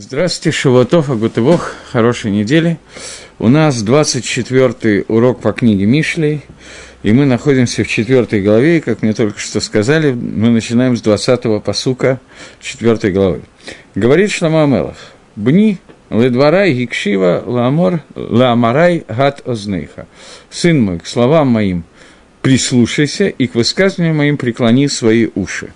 Здравствуйте, שבוע טוב, אַ גוטע וואָך, хорошей недели. У нас 24-й урок по книге Мишлей, и мы находимся в четвертой главе, и, как мне только что сказали, мы начинаем с 20-го посука четвертой главы. Говорит Шломо המלך, «בני לדברי הקשיבה לאמור לאמרי הט אזנך». «Сын мой, к словам моим прислушайся, и к высказываниям моим преклони свои уши».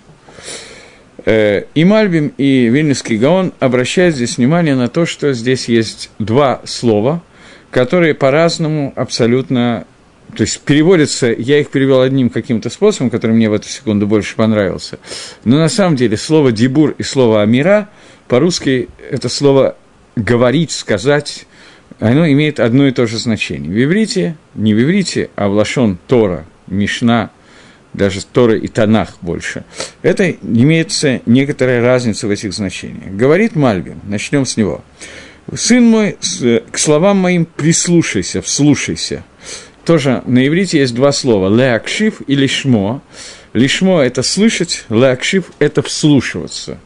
Э, и Мальбим, и Вильнюсский Гаон обращают здесь внимание на то, что здесь есть два слова, которые по-разному абсолютно то есть переводятся, я их перевел одним каким-то способом, который мне в эту секунду больше понравился. Но на самом деле слово «дебур» и слово «амира» по-русски это слово «говорить», «сказать», оно имеет одно и то же значение. В иврите, не в иврите, а в лашон Тора, Мишна – даже Торы и Танах больше. Это имеется некоторая разница в этих значениях. Говорит Мальбим, начнем с него. «Сын мой, к словам моим прислушайся, вслушайся». Тоже на иврите есть два слова – «леакшив» и «лишмо». «Лишмо» – это слышать, «леакшив» – это вслушиваться.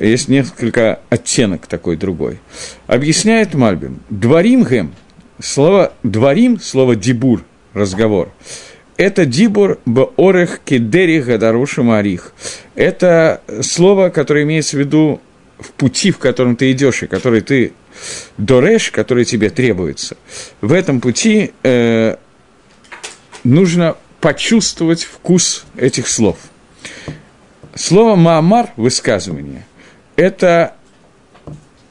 Есть несколько оттенок такой другой. Объясняет Мальбим. «Дворим гэм» – слово «дворим», слово «дибур», разговор – это дибур б-орех кедери гадаруша марих. Это слово, которое имеется в виду в пути, в котором ты идешь, и который ты дореш, который тебе требуется. В этом пути э, нужно почувствовать вкус этих слов. Слово «маамар» – высказывание – это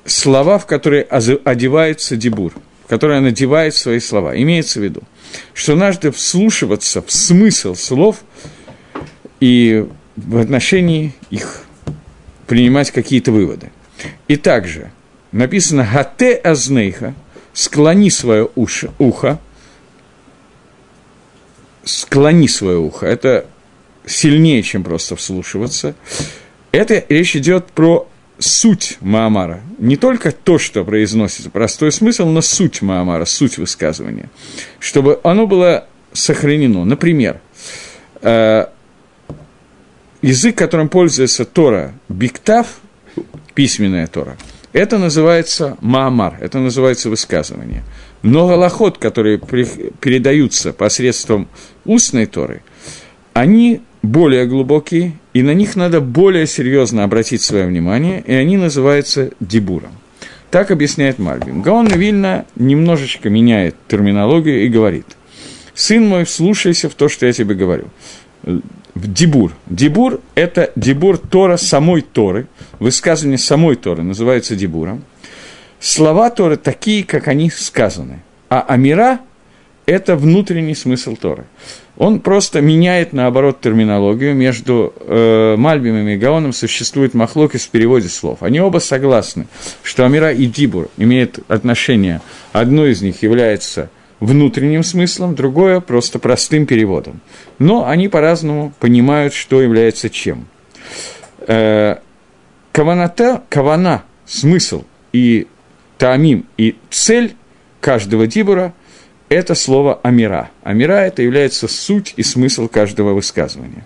слова, в которые одевается дебур, в которые он одевает свои слова. Имеется в виду – что надо вслушиваться в смысл слов и в отношении их принимать какие-то выводы. И также написано «Гате азнейха» – «склони свое уши, ухо», «склони свое ухо» – это сильнее, чем просто вслушиваться. Это речь идет про суть Маамара. Не только то, что произносится, простой смысл, но суть Маамара, суть высказывания. Чтобы оно было сохранено. Например, э, язык, которым пользуется Тора, Биктав, письменная Тора, это называется Маамар, это называется высказывание. Но голоход, которые передаются посредством устной Торы, они более глубокие, и на них надо более серьезно обратить свое внимание, и они называются дебуром. Так объясняет Мальбим. Гаон Вильна немножечко меняет терминологию и говорит, «Сын мой, вслушайся в то, что я тебе говорю». Дебур. Дебур – это дебур Тора самой Торы, высказывание самой Торы называется дебуром. Слова Торы такие, как они сказаны, а Амира – это внутренний смысл Торы он просто меняет, наоборот, терминологию. Между э, Мальбимом и Гаоном существует махлокис в переводе слов. Они оба согласны, что Амира и Дибур имеют отношение. Одно из них является внутренним смыслом, другое – просто простым переводом. Но они по-разному понимают, что является чем. Э, каваната, кавана, смысл и таамим, и цель каждого дибура – это слово «амира». «Амира» – это является суть и смысл каждого высказывания.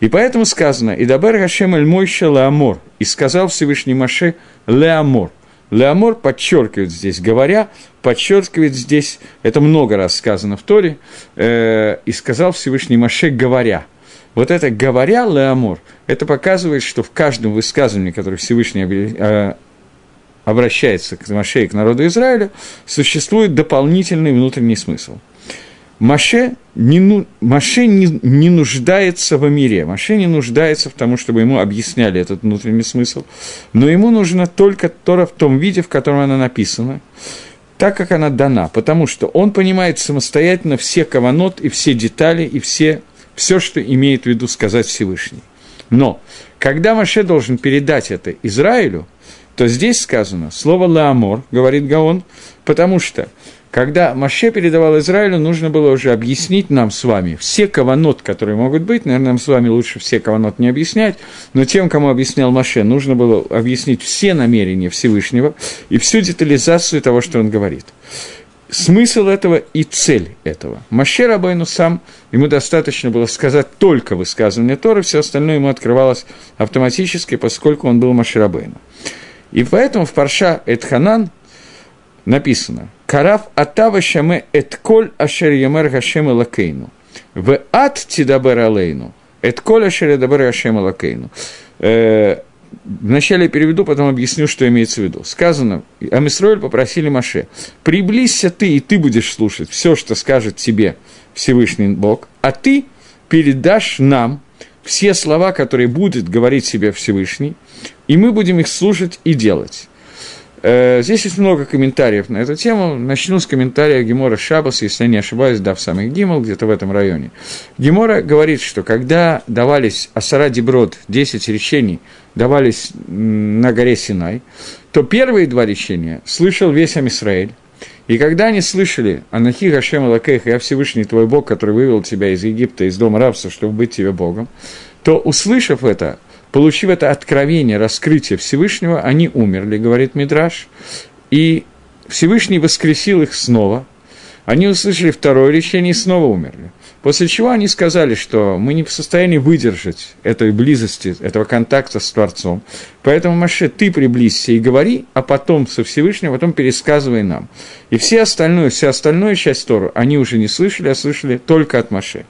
И поэтому сказано «И дабер Гашем эль Мойша леамор» и сказал Всевышний Маше леамор. Леамор подчеркивает здесь, говоря, подчеркивает здесь, это много раз сказано в Торе, э, и сказал Всевышний Маше говоря. Вот это говоря леамор, это показывает, что в каждом высказывании, которое Всевышний обращается к Маше и к народу Израиля, существует дополнительный внутренний смысл. Маше не, ну, Маше не, не нуждается в мире, Маше не нуждается в том, чтобы ему объясняли этот внутренний смысл, но ему нужна только Тора в том виде, в котором она написана, так, как она дана, потому что он понимает самостоятельно все каванот и все детали, и все, все, что имеет в виду сказать Всевышний. Но когда Маше должен передать это Израилю, то здесь сказано слово «лаамор», говорит Гаон, потому что когда Маше передавал Израилю, нужно было уже объяснить нам с вами все каванот, которые могут быть. Наверное, нам с вами лучше все каванот не объяснять, но тем, кому объяснял Маше, нужно было объяснить все намерения Всевышнего и всю детализацию того, что он говорит. Смысл этого и цель этого. Маше Рабайну сам, ему достаточно было сказать только высказывание Торы, все остальное ему открывалось автоматически, поскольку он был Маше Рабайну. И поэтому в Парша Эдханан написано «Карав атава шаме этколь ашер ямер гашем лакейну, в ад тидабер алейну, этколь ашер ядабер гашем лакейну». Э, Вначале переведу, потом объясню, что имеется в виду. Сказано, Амисроэль попросили Маше, приблизься ты, и ты будешь слушать все, что скажет тебе Всевышний Бог, а ты передашь нам все слова, которые будет говорить себе Всевышний, и мы будем их слушать и делать. Э, здесь есть много комментариев на эту тему. Начну с комментария Гемора Шабас, если я не ошибаюсь, да, в самый Гимал, где-то в этом районе. Гемора говорит, что когда давались Асара Деброд, 10 речений, давались на горе Синай, то первые два речения слышал весь Амисраэль, и когда они слышали «Анахи Гашем Лакех, я Всевышний твой Бог, который вывел тебя из Египта, из дома рабства, чтобы быть тебе Богом», то, услышав это, получив это откровение, раскрытие Всевышнего, они умерли, говорит Мидраш, и Всевышний воскресил их снова. Они услышали второе речение и снова умерли. После чего они сказали, что мы не в состоянии выдержать этой близости, этого контакта с Творцом. Поэтому, Маше, ты приблизься и говори, а потом со Всевышним, потом пересказывай нам. И все остальное, вся остальная часть Тору они уже не слышали, а слышали только от Маше.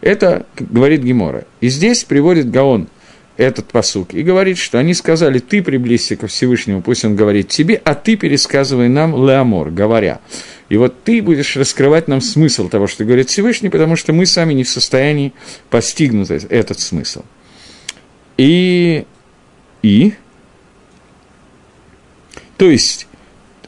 Это говорит Гемора. И здесь приводит Гаон – этот посук и говорит, что они сказали, ты приблизься ко Всевышнему, пусть он говорит тебе, а ты пересказывай нам Леомор, говоря. И вот ты будешь раскрывать нам смысл того, что говорит Всевышний, потому что мы сами не в состоянии постигнуть этот смысл. И, и, то есть,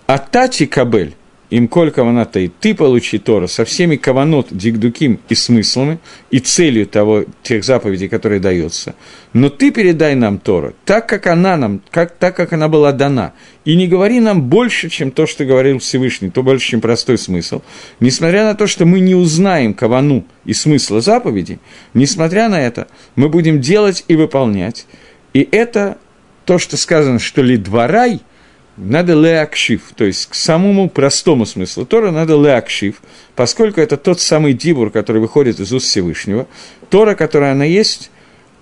Атати Кабель, им коль каваната, и ты получи Тора со всеми каванот, дигдуким и смыслами, и целью того, тех заповедей, которые даются. Но ты передай нам Тору, так как она нам, как, так как она была дана, и не говори нам больше, чем то, что говорил Всевышний, то больше, чем простой смысл. Несмотря на то, что мы не узнаем кавану и смысла заповеди, несмотря на это, мы будем делать и выполнять. И это то, что сказано, что ли дворай – надо леакшив, то есть к самому простому смыслу Тора надо леакшив, поскольку это тот самый дибур, который выходит из уст Всевышнего. Тора, которая она есть,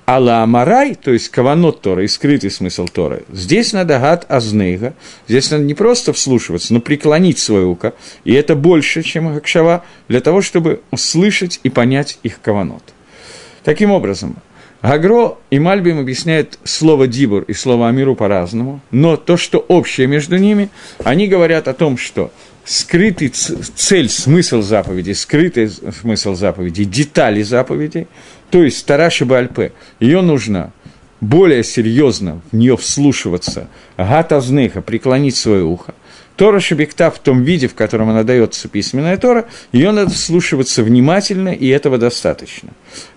Алла Амарай, то есть каванот Тора и скрытый смысл Тора, здесь надо гад азнейга, здесь надо не просто вслушиваться, но преклонить свое ухо, и это больше, чем Акшава, для того, чтобы услышать и понять их каванот. Таким образом, Гагро и Мальбим объясняют слово «дибур» и слово «амиру» по-разному, но то, что общее между ними, они говорят о том, что скрытый цель, смысл заповеди, скрытый смысл заповеди, детали заповеди, то есть Тараши Бальпе, ее нужно более серьезно в нее вслушиваться, гатазнеха, преклонить свое ухо. Тора Шабикта в том виде, в котором она дается письменная Тора, ее надо вслушиваться внимательно, и этого достаточно.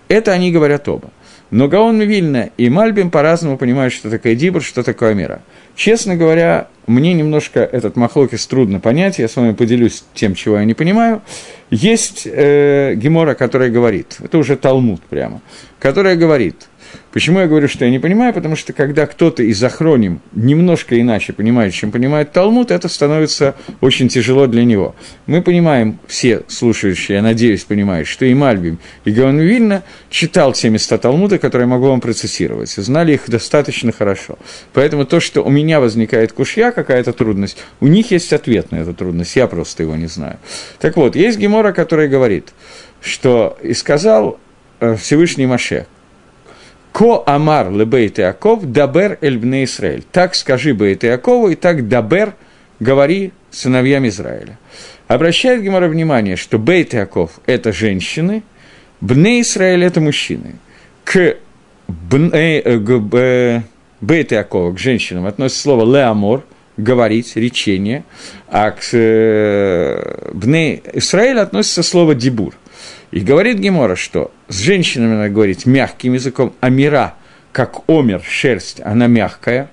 Это они говорят оба. Но Гаон Вильна и Мальбим по-разному понимают, что такое Дибр, что такое Мира. Честно говоря, мне немножко этот махлокис трудно понять, я с вами поделюсь тем, чего я не понимаю. Есть э, Гемора, которая говорит, это уже Талмуд прямо, которая говорит – Почему я говорю, что я не понимаю? Потому что когда кто-то из охроним немножко иначе понимает, чем понимает Талмуд, это становится очень тяжело для него. Мы понимаем, все слушающие, я надеюсь, понимают, что и Мальбим, и Гаон Вильна читал те места Талмуда, которые могу вам процессировать, знали их достаточно хорошо. Поэтому то, что у меня возникает кушья, какая-то трудность, у них есть ответ на эту трудность, я просто его не знаю. Так вот, есть Гемора, который говорит, что и сказал э, Всевышний Моше, כה אמר לבית יעקב, דבר אל בני ישראל. Так скажи Бейт Иакову, и так דבר говори сыновьям Израиля. Обращает Гемора внимание, что בית יעקב – это женщины, Бне Израиль – это мужчины. К Бне, э, Бейт Иакова, к женщинам, относится слово לאמור – говорить, речение, а к э, Бне Израиль относится слово Дибур – и говорит Гемора, что с женщинами надо говорить мягким языком, а мира, как омер, шерсть, она мягкая.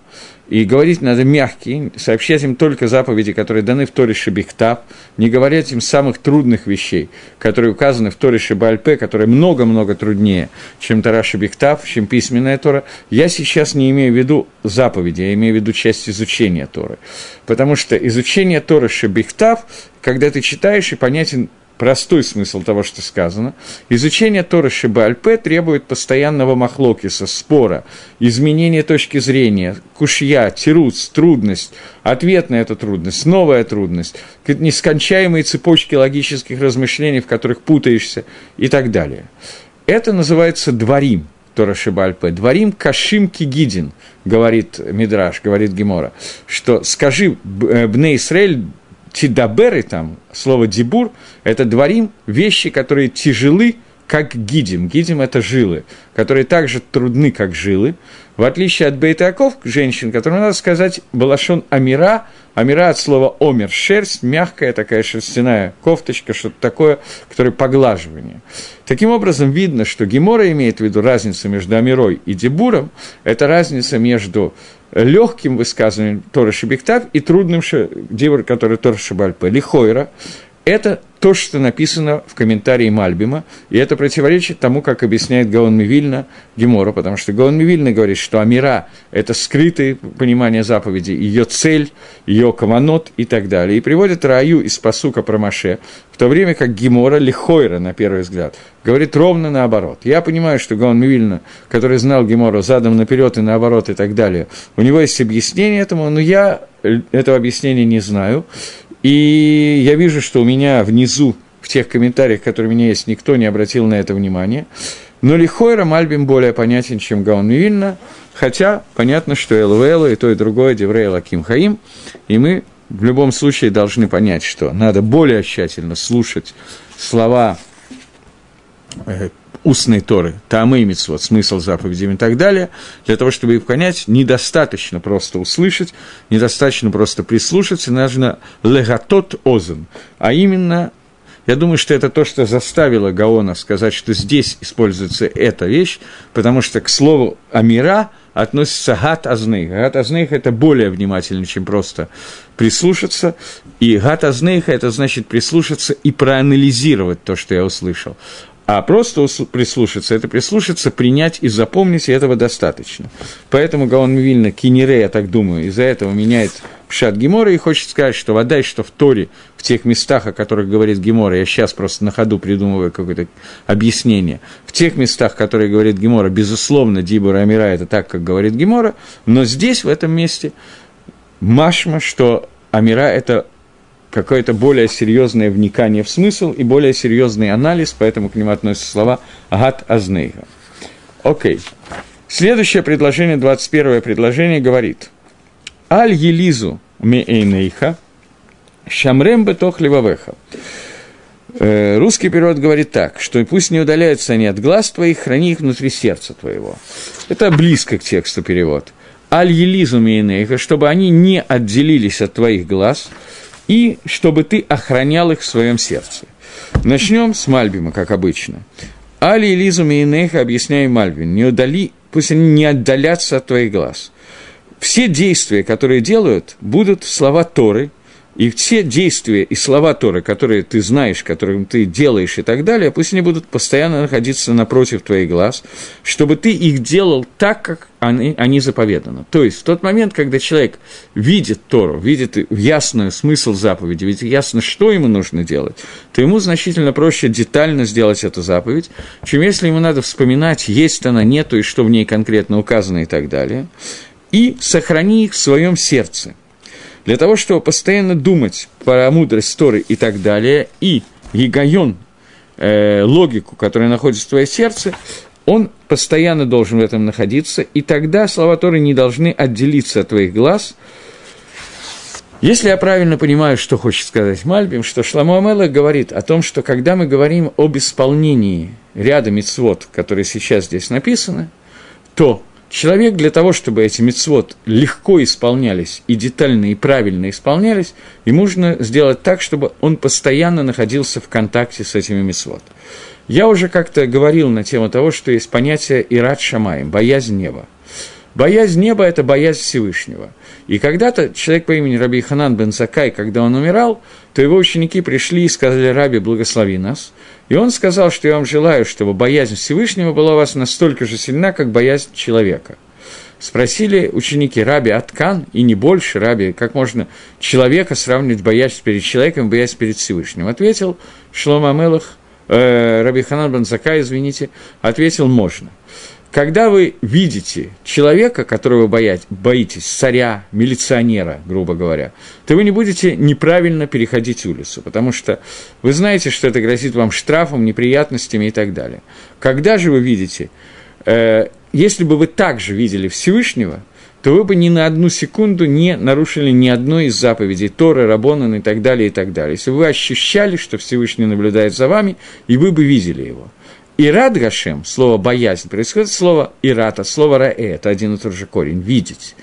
И говорить надо мягкий, сообщать им только заповеди, которые даны в Торе Шебихтав, не говорить им самых трудных вещей, которые указаны в Торе Шебальпе, которые много-много труднее, чем Тора Шебихтав, чем письменная Тора. Я сейчас не имею в виду заповеди, я имею в виду часть изучения Торы. Потому что изучение Торы Шебихтав, когда ты читаешь и понятен простой смысл того, что сказано. Изучение Торы Шибальпе требует постоянного махлокиса, спора, изменения точки зрения, кушья, тируц, трудность, ответ на эту трудность, новая трудность, нескончаемые цепочки логических размышлений, в которых путаешься и так далее. Это называется дворим, Тора Шибальпе. Дворим Кашим Кигидин, говорит Мидраш, говорит Гемора, что скажи э, Бне Исраэль, тидаберы там, слово дибур, это дворим, вещи, которые тяжелы, как гидим. Гидим – это жилы, которые также трудны, как жилы. В отличие от бейтаков, женщин, которым надо сказать балашон амира, амира от слова омер, шерсть, мягкая такая шерстяная кофточка, что-то такое, которое поглаживание. Таким образом, видно, что Гемора имеет в виду разницу между амирой и дебуром, это разница между легким высказыванием Тора Шибиктав и трудным дивор, который Тора Шибальпе, лихойра, это то, что написано в комментарии Мальбима, и это противоречит тому, как объясняет Гаон Мивильна Гемора, потому что Гаон Мивильна говорит, что Амира – это скрытое понимание заповеди, ее цель, ее каванот и так далее, и приводит Раю из посука про Маше, в то время как Гемора Лихойра, на первый взгляд, говорит ровно наоборот. Я понимаю, что Гаон Мивильна, который знал Гемору задом наперед и наоборот и так далее, у него есть объяснение этому, но я этого объяснения не знаю, и я вижу, что у меня внизу, в тех комментариях, которые у меня есть, никто не обратил на это внимание. Но Лихойра Мальбим более понятен, чем Гаон Мивильна, хотя понятно, что ЛВЛ и то, и другое Деврей Лаким Хаим, и мы в любом случае должны понять, что надо более тщательно слушать слова э, устной Торы, Таамы и Митцвот, смысл заповедей и так далее, для того, чтобы их понять, недостаточно просто услышать, недостаточно просто прислушаться, нужно легатот озен, а именно я думаю, что это то, что заставило Гаона сказать, что здесь используется эта вещь, потому что к слову «амира» относится «гат азнейх». «Гат азнейх» – это более внимательно, чем просто прислушаться, и «гат азнейх» – это значит прислушаться и проанализировать то, что я услышал. А просто прислушаться, это прислушаться, принять и запомнить, и этого достаточно. Поэтому Гаон Вильна, Кинере, я так думаю, из-за этого меняет Пшат Гемора и хочет сказать, что вода, что в Торе, в тех местах, о которых говорит Гемора, я сейчас просто на ходу придумываю какое-то объяснение, в тех местах, которые говорит Гемора, безусловно, Дибура Амира это так, как говорит Гемора, но здесь, в этом месте, Машма, что Амира – это какое-то более серьезное вникание в смысл и более серьезный анализ, поэтому к нему относятся слова «гат азнейга». Окей. Следующее предложение, 21 предложение, говорит «Аль елизу меэйнейха шамрем бетох ливавеха». Э, русский перевод говорит так, что пусть не удаляются они от глаз твоих, храни их внутри сердца твоего. Это близко к тексту перевод. Аль елизу меэйнейха, чтобы они не отделились от твоих глаз – и чтобы ты охранял их в своем сердце. Начнем с Мальбима, как обычно. Али и Лизу Мейнеха объясняй Мальбин, не удали, пусть они не отдалятся от твоих глаз. Все действия, которые делают, будут слова Торы – и все действия и слова Торы, которые ты знаешь, которые ты делаешь и так далее, пусть они будут постоянно находиться напротив твоих глаз, чтобы ты их делал так, как они, они заповеданы. То есть в тот момент, когда человек видит Тору, видит ясный смысл заповеди, видит ясно, что ему нужно делать, то ему значительно проще детально сделать эту заповедь, чем если ему надо вспоминать, есть она, нету, и что в ней конкретно указано и так далее, и сохрани их в своем сердце – для того, чтобы постоянно думать про мудрость Торы и так далее, и гигайон, э, логику, которая находится в твоем сердце, он постоянно должен в этом находиться, и тогда слова Торы не должны отделиться от твоих глаз. Если я правильно понимаю, что хочет сказать Мальбим, что Шламу Амела говорит о том, что когда мы говорим об исполнении ряда мицвод, которые сейчас здесь написаны, то Человек для того, чтобы эти мецвод легко исполнялись и детально и правильно исполнялись, ему нужно сделать так, чтобы он постоянно находился в контакте с этими мецвод. Я уже как-то говорил на тему того, что есть понятие «ират шамаем» – боязнь неба. Боязнь неба – это боязнь Всевышнего. И когда-то человек по имени Раби Ханан бен Закай, когда он умирал, то его ученики пришли и сказали «Раби, благослови нас». И он сказал, что я вам желаю, чтобы боязнь Всевышнего была у вас настолько же сильна, как боязнь человека. Спросили ученики Раби Аткан, и не больше Раби, как можно человека сравнивать, боясь перед человеком, боясь перед Всевышним. Ответил Шлома Амелах, э, Раби Ханан Банзака, извините, ответил «можно». Когда вы видите человека, которого вы боитесь, царя, милиционера, грубо говоря, то вы не будете неправильно переходить улицу, потому что вы знаете, что это грозит вам штрафом, неприятностями и так далее. Когда же вы видите, э, если бы вы также видели Всевышнего, то вы бы ни на одну секунду не нарушили ни одной из заповедей Торы, Рабонан и так далее, и так далее. Если бы вы ощущали, что Всевышний наблюдает за вами, и вы бы видели его – Ират Гашем, слово «боязнь», происходит слово «ирата», слово «раэ», это один и тот же корень, «видеть».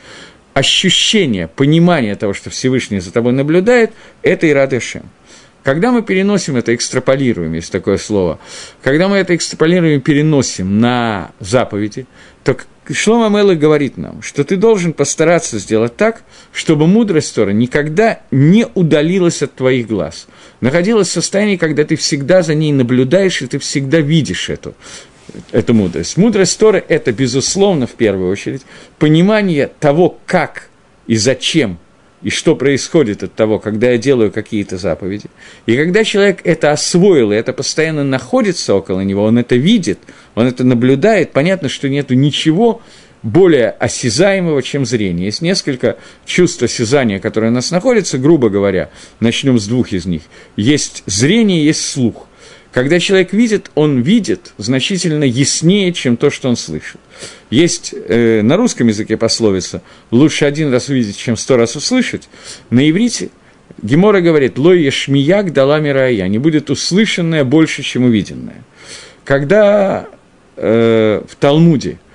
Ощущение, понимание того, что Всевышний за тобой наблюдает, это Ират Гашем. Когда мы переносим это, экстраполируем, есть такое слово, когда мы это экстраполируем и переносим на заповеди, то Шлома Мелых говорит нам, что ты должен постараться сделать так, чтобы мудрость Тора никогда не удалилась от твоих глаз. Находилась в состоянии, когда ты всегда за ней наблюдаешь, и ты всегда видишь эту, эту мудрость. Мудрость Торы – это, безусловно, в первую очередь, понимание того, как и зачем и что происходит от того, когда я делаю какие-то заповеди. И когда человек это освоил, и это постоянно находится около него, он это видит, он это наблюдает, понятно, что нет ничего более осязаемого, чем зрение. Есть несколько чувств осязания, которые у нас находятся, грубо говоря, начнем с двух из них. Есть зрение, есть слух. Когда человек видит, он видит значительно яснее, чем то, что он слышит. Есть э, на русском языке пословица «лучше один раз увидеть, чем сто раз услышать». На иврите Гемора говорит «лой ешмияк дала мирая», не будет услышанное больше, чем увиденное. Когда э, в Талмуде –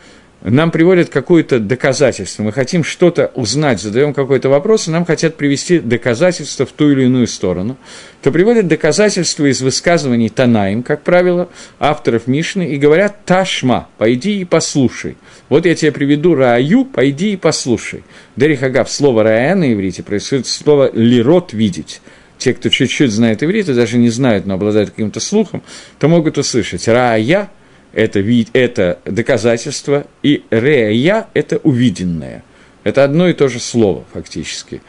нам приводят какое-то доказательство, мы хотим что-то узнать, задаем какой-то вопрос, и нам хотят привести доказательство в ту или иную сторону, то приводят доказательства из высказываний Танаим, как правило, авторов Мишны, и говорят «Ташма, пойди и послушай». Вот я тебе приведу Рааю, пойди и послушай. Дерих Агав, слово Рая на иврите происходит слово «лирот» – «видеть» те, кто чуть-чуть знает иврит и даже не знают, но обладают каким-то слухом, то могут услышать «Рая» это, вид, это доказательство, и рея – это увиденное. Это одно и то же слово, фактически.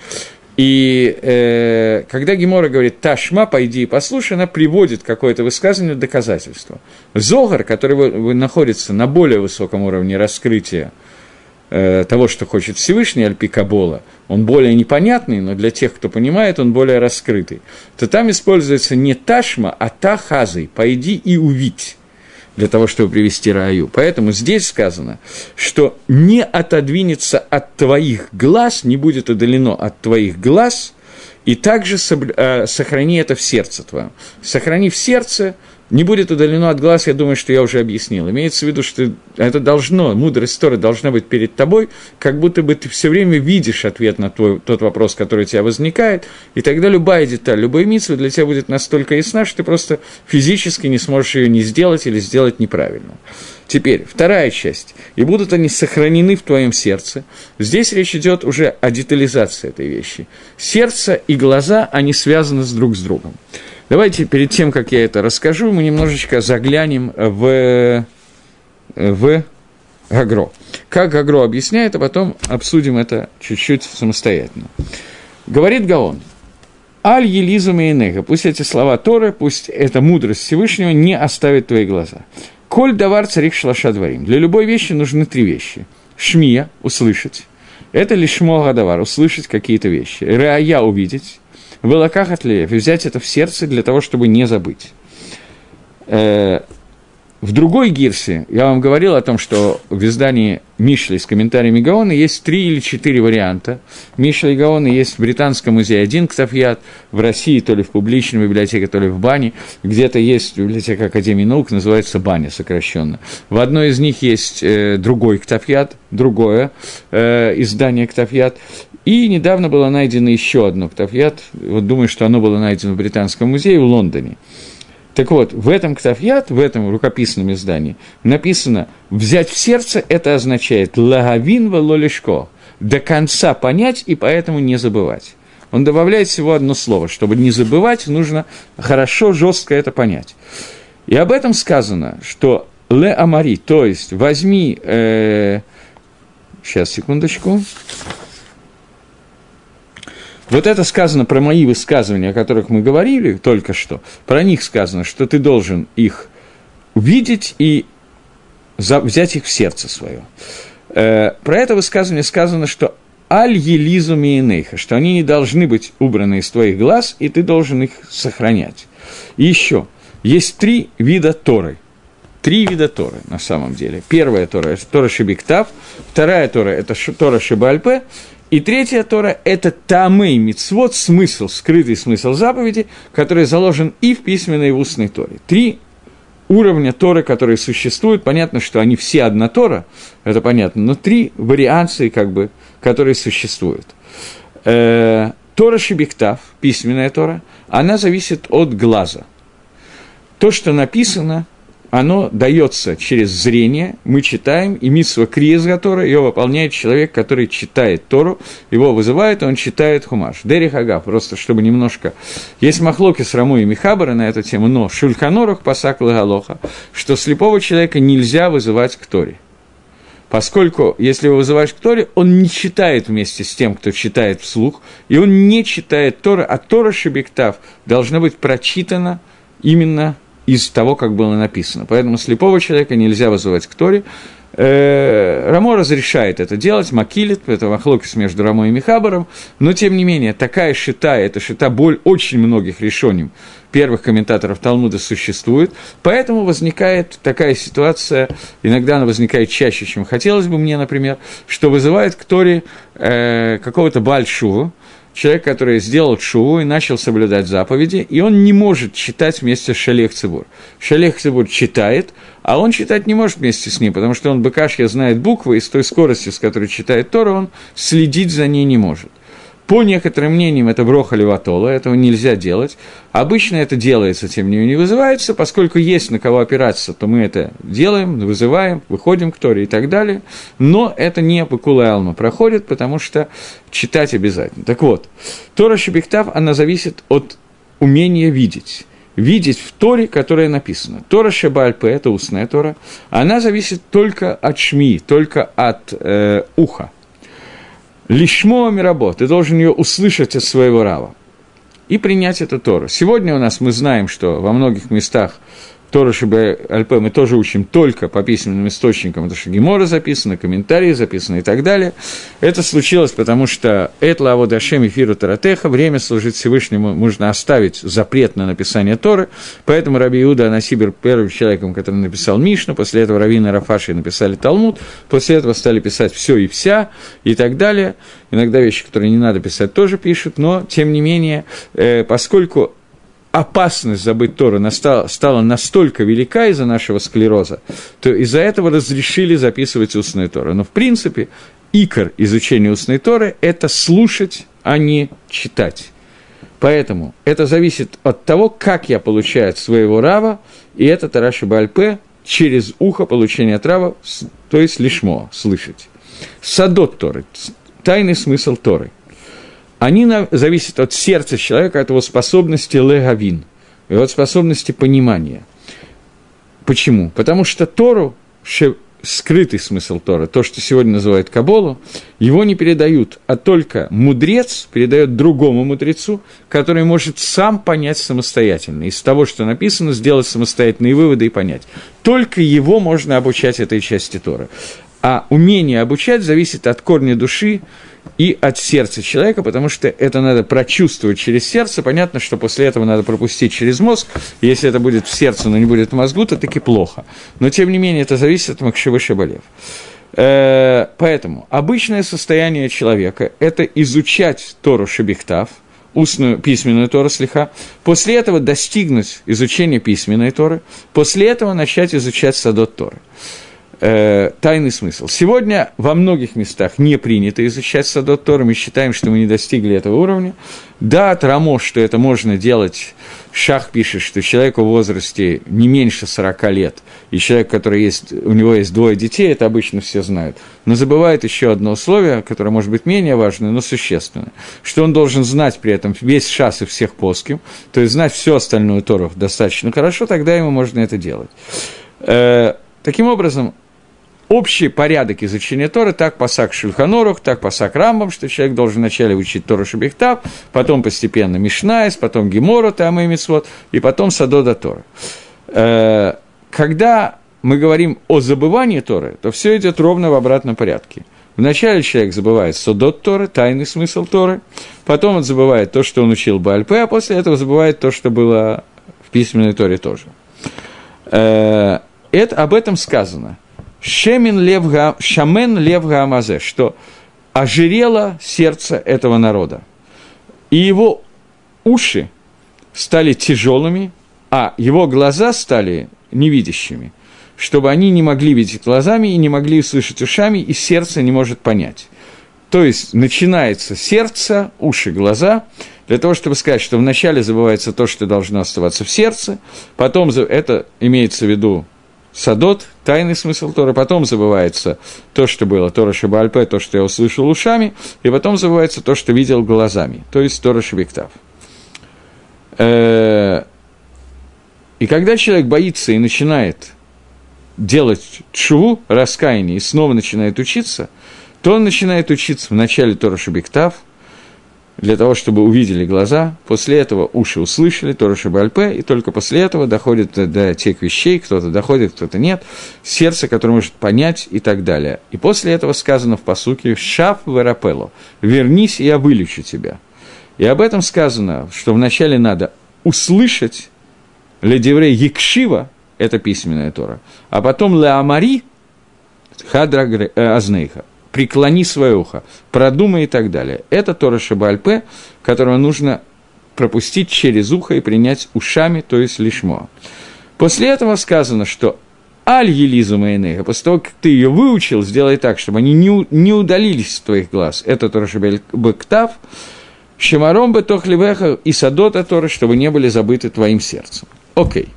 И э, когда Гемора говорит «Ташма, пойди и послушай», она приводит какое-то высказывание доказательство. Зогар, который находится на более высоком уровне раскрытия э, того, что хочет Всевышний, Альпикабола, он более непонятный, но для тех, кто понимает, он более раскрытый, то там используется не Ташма, а Тахазый, «пойди и увидь» для того, чтобы привести раю. Поэтому здесь сказано, что не отодвинется от твоих глаз, не будет удалено от твоих глаз, и также э, сохрани это в сердце твоем. Сохрани в сердце не будет удалено от глаз, я думаю, что я уже объяснил. Имеется в виду, что это должно, мудрость Торы должна быть перед тобой, как будто бы ты все время видишь ответ на твой, тот вопрос, который у тебя возникает, и тогда любая деталь, любая митсва для тебя будет настолько ясна, что ты просто физически не сможешь ее не сделать или сделать неправильно. Теперь, вторая часть. «И будут они сохранены в твоем сердце». Здесь речь идет уже о детализации этой вещи. Сердце и глаза, они связаны с друг с другом. Давайте перед тем, как я это расскажу, мы немножечко заглянем в, в Агро. Как Агро объясняет, а потом обсудим это чуть-чуть самостоятельно. Говорит Гаон, Аль Елизу Мейнега, пусть эти слова Торы, пусть эта мудрость Всевышнего не оставит твои глаза. Коль давар царих шлаша дворим. Для любой вещи нужны три вещи. Шмия – услышать. Это лишь давар – услышать какие-то вещи. Реая – увидеть в лаках и взять это в сердце для того, чтобы не забыть. В другой гирсе я вам говорил о том, что в издании Мишли с комментариями Гаона есть три или четыре варианта. Мишли и Гаона есть в Британском музее один ктафьят, в России то ли в публичной библиотеке, то ли в бане. Где-то есть библиотека Академии наук, называется «Баня» сокращенно. В одной из них есть э, другой ктафьят, другое э, издание ктафьят. И недавно было найдено еще одно ктафьят, вот думаю, что оно было найдено в Британском музее в Лондоне. Так вот, в этом ктафьят, в этом рукописном издании написано «взять в сердце» – это означает «лагавин лолишко» – до конца понять и поэтому не забывать. Он добавляет всего одно слово. Чтобы не забывать, нужно хорошо, жестко это понять. И об этом сказано, что «ле амари», то есть возьми э, Сейчас, секундочку. Вот это сказано про мои высказывания, о которых мы говорили только что. Про них сказано, что ты должен их увидеть и взять их в сердце свое. Э, про это высказывание сказано, что аль елизу миенейха, что они не должны быть убраны из твоих глаз, и ты должен их сохранять. И еще, есть три вида Торы. Три вида Торы, на самом деле. Первая Тора – это Тора Шибиктав, вторая Тора – это Тора Шибальпе, и третья Тора – это Тамей Мицвод, смысл, скрытый смысл заповеди, который заложен и в письменной, и в устной Торе. Три уровня Торы, которые существуют. Понятно, что они все одна Тора, это понятно, но три вариации, как бы, которые существуют. Э, Тора Шибиктав, письменная Тора, она зависит от глаза. То, что написано, оно дается через зрение, мы читаем, и митсва Криезга Тора, ее выполняет человек, который читает Тору, его вызывает, он читает Хумаш. Дери Хага, просто чтобы немножко... Есть махлоки с Раму и Михабара на эту тему, но Шульханорах Пасак Лагалоха, что слепого человека нельзя вызывать к Торе. Поскольку, если его вызываешь к Торе, он не читает вместе с тем, кто читает вслух, и он не читает Тора, а Тора Шебектав должна быть прочитана именно из того, как было написано. Поэтому слепого человека нельзя вызывать к Торе. Э, Рамо разрешает это делать, Макилит, это махлокис между Рамо и Михабаром, но тем не менее, такая шита, это шита боль очень многих решений первых комментаторов Талмуда существует, поэтому возникает такая ситуация, иногда она возникает чаще, чем хотелось бы мне, например, что вызывает к Торе э, какого-то большого, человек, который сделал шуву и начал соблюдать заповеди, и он не может читать вместе с Шалех Цибур. Шалех Цибур читает, а он читать не может вместе с ним, потому что он Бекашья знает буквы, и с той скоростью, с которой читает Тора, он следить за ней не может. По некоторым мнениям это броха леватола, этого нельзя делать. Обычно это делается, тем не менее вызывается, поскольку есть на кого опираться, то мы это делаем, вызываем, выходим к Торе и так далее. Но это не по Алма проходит, потому что читать обязательно. Так вот, Тора Шебектав, она зависит от умения видеть видеть в Торе, которая написана. Тора Шебальпе – это устная Тора, она зависит только от шми, только от э, уха. Лишмо Мирабо, ты должен ее услышать от своего рава и принять эту Тору. Сегодня у нас мы знаем, что во многих местах Тора Шибе альп мы тоже учим только по письменным источникам, потому что Гемора записано, комментарии записаны и так далее. Это случилось, потому что Этла Авод Ашем Фиру Таратеха, время служить Всевышнему, нужно оставить запрет на написание Торы, поэтому Раби Иуда Анасибер первым человеком, который написал Мишну, после этого Равина Рафаши написали Талмуд, после этого стали писать все и вся и так далее. Иногда вещи, которые не надо писать, тоже пишут, но, тем не менее, э, поскольку опасность забыть Тору настала, стала настолько велика из-за нашего склероза, то из-за этого разрешили записывать устную Тору. Но, в принципе, икор изучения устной Торы – это слушать, а не читать. Поэтому это зависит от того, как я получаю от своего рава, и это Тараши Бальпе через ухо получения трава, то есть лишмо, слышать. Садот Торы, тайный смысл Торы они зависят от сердца человека, от его способности легавин, от способности понимания. Почему? Потому что Тору, скрытый смысл Тора, то, что сегодня называют Каболу, его не передают, а только мудрец передает другому мудрецу, который может сам понять самостоятельно. Из того, что написано, сделать самостоятельные выводы и понять. Только его можно обучать этой части Тора. А умение обучать зависит от корня души, и от сердца человека, потому что это надо прочувствовать через сердце. Понятно, что после этого надо пропустить через мозг. Если это будет в сердце, но не будет в мозгу, то таки плохо. Но, тем не менее, это зависит от Макшивы Шабалев. Э, поэтому обычное состояние человека – это изучать Тору Шабихтав, устную письменную Тору слегка, после этого достигнуть изучения письменной Торы, после этого начать изучать Садот Торы э, тайный смысл. Сегодня во многих местах не принято изучать Садот Тора, мы считаем, что мы не достигли этого уровня. Да, от что это можно делать, Шах пишет, что человеку в возрасте не меньше 40 лет, и человек, который есть, у него есть двое детей, это обычно все знают, но забывает еще одно условие, которое может быть менее важное, но существенное, что он должен знать при этом весь ש״ס и всех פוסקים, то есть знать всю остальную Тору достаточно хорошо, тогда ему можно это делать. Э, таким образом, общий порядок изучения Торы, так פסק Шульхан Арух, так פסק Рамбам, что человек должен вначале учить Тору שבכתב, потом постепенно משניות, потом Гемора, там и מצוות, и потом סודות התורה. Э, когда мы говорим о забывании Торы, то все идет ровно в обратном порядке. Вначале человек забывает Содот Торы, тайный смысл Торы, потом он забывает то, что он учил Бальпе, а после этого забывает то, что было в письменной Торе тоже. Э, это, об этом сказано – Шемен левга, шамен левга амазе, что ожирело сердце этого народа. И его уши стали тяжелыми, а его глаза стали невидящими, чтобы они не могли видеть глазами и не могли слышать ушами, и сердце не может понять. То есть начинается сердце, уши, глаза, для того, чтобы сказать, что вначале забывается то, что должно оставаться в сердце, потом это имеется в виду садот, тайный смысл Торы, потом забывается то, что было Тора Шабальпе, то, что я услышал ушами, и потом забывается то, что видел глазами, то есть Тора Шабиктав. Э, и когда человек боится и начинает делать чуву, раскаяние, и снова начинает учиться, то он начинает учиться в начале Тора Шабиктав – для того, чтобы увидели глаза, после этого уши услышали, Тора Шабальпе, и только после этого доходит до тех вещей, кто-то доходит, кто-то нет, сердце, которое может понять и так далее. И после этого сказано в посуке «Шав верапело» – «Вернись, и я вылечу тебя». И об этом сказано, что вначале надо услышать ледеврей Якшива, это письменная Тора, а потом Леамари, Хадра э, Азнейха, преклони свое ухо, продумай и так далее. Это Тора Шабальпе, которого нужно пропустить через ухо и принять ушами, то есть лишмо. После этого сказано, что аль елизу майнега, после того, как ты ее выучил, сделай так, чтобы они не, не удалились с твоих глаз. Это Тора Шабальпе Шемаром бы тохливеха и садота Тора, чтобы не были забыты твоим сердцем. Окей.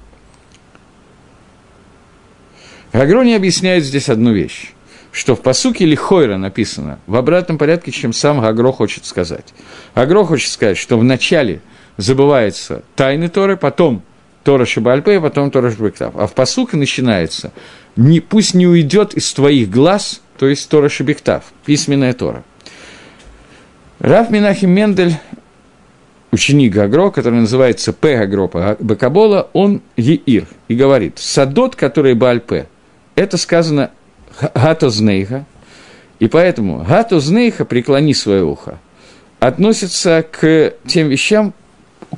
Гагрони объясняет здесь одну вещь что в посуке Лихойра написано в обратном порядке, чем сам Гагро хочет сказать. Гагро хочет сказать, что вначале забывается тайны Торы, потом Тора Шабальпе, потом Тора Шабиктав. А в посуке начинается не, «Пусть не уйдет из твоих глаз», то есть Тора Шабиктав, письменная Тора. Раф Минахим Мендель, ученик Гагро, который называется П. Гагро Бакабола, он Еир, и говорит, «Садот, который Бальпе», это сказано гатознейха, и поэтому гатознейха, преклони свое ухо, относится к тем вещам,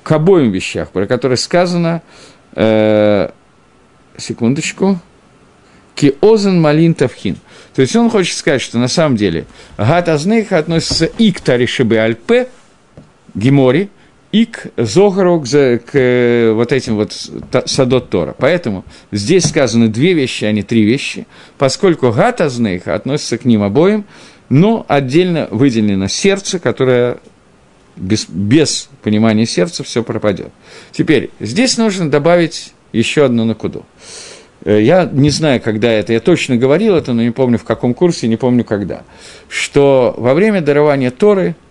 к обоим вещам, про которые сказано, э, секундочку, киозен малин тавхин. То есть он хочет сказать, что на самом деле гатознейха относится и к Таришебе Альпе, Гемори, и к Зохару, к, к вот этим вот Садот Тора. Поэтому здесь сказаны две вещи, а не три вещи, поскольку Гата Знейха относится к ним обоим, но отдельно выделено сердце, которое без, без понимания сердца все пропадет. Теперь, здесь нужно добавить еще одну накуду. Э, я не знаю, когда это, я точно говорил это, но не помню в каком курсе, не помню когда, что во время дарования Торы –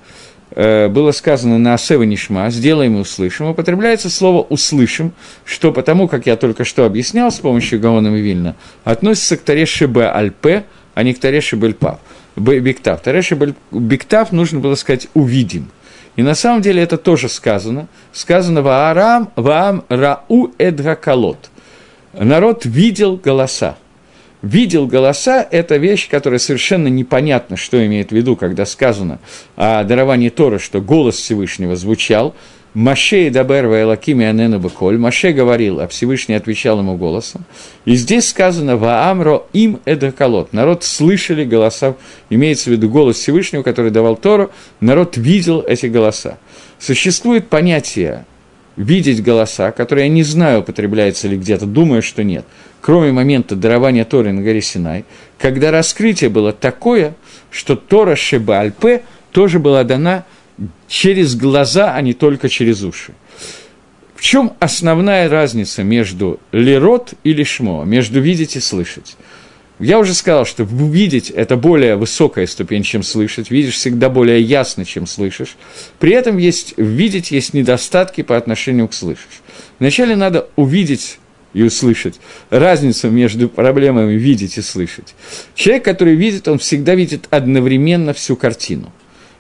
было сказано на Асева Нишма, сделаем и услышим, употребляется слово «услышим», что потому, как я только что объяснял с помощью Гаона и Вильна, относится к Тареши Б Альпе, а не к Тареши Бельпав. Биктав. Тареши Биктав нужно было сказать «увидим». И на самом деле это тоже сказано. Сказано «Ваарам вам рау эдгакалот». Народ видел голоса видел голоса – это вещь, которая совершенно непонятно, что имеет в виду, когда сказано о даровании Тора, что голос Всевышнего звучал. Маше и Даберва Элакими Анену Беколь. Маше говорил, а Всевышний отвечал ему голосом. И здесь сказано «Ваамро им эдаколот». Народ слышали голоса, имеется в виду голос Всевышнего, который давал Тору, народ видел эти голоса. Существует понятие видеть голоса, которые я не знаю, употребляется ли где-то, думаю, что нет – кроме момента дарования Торы на горе Синай, когда раскрытие было такое, что Тора Шеба Альпе тоже была дана через глаза, а не только через уши. В чем основная разница между лерот и лишмо, между видеть и слышать? Я уже сказал, что видеть – это более высокая ступень, чем слышать. Видишь всегда более ясно, чем слышишь. При этом есть, видеть есть недостатки по отношению к слышать. Вначале надо увидеть и услышать, разницу между проблемами видеть и слышать. Человек, который видит, он всегда видит одновременно всю картину.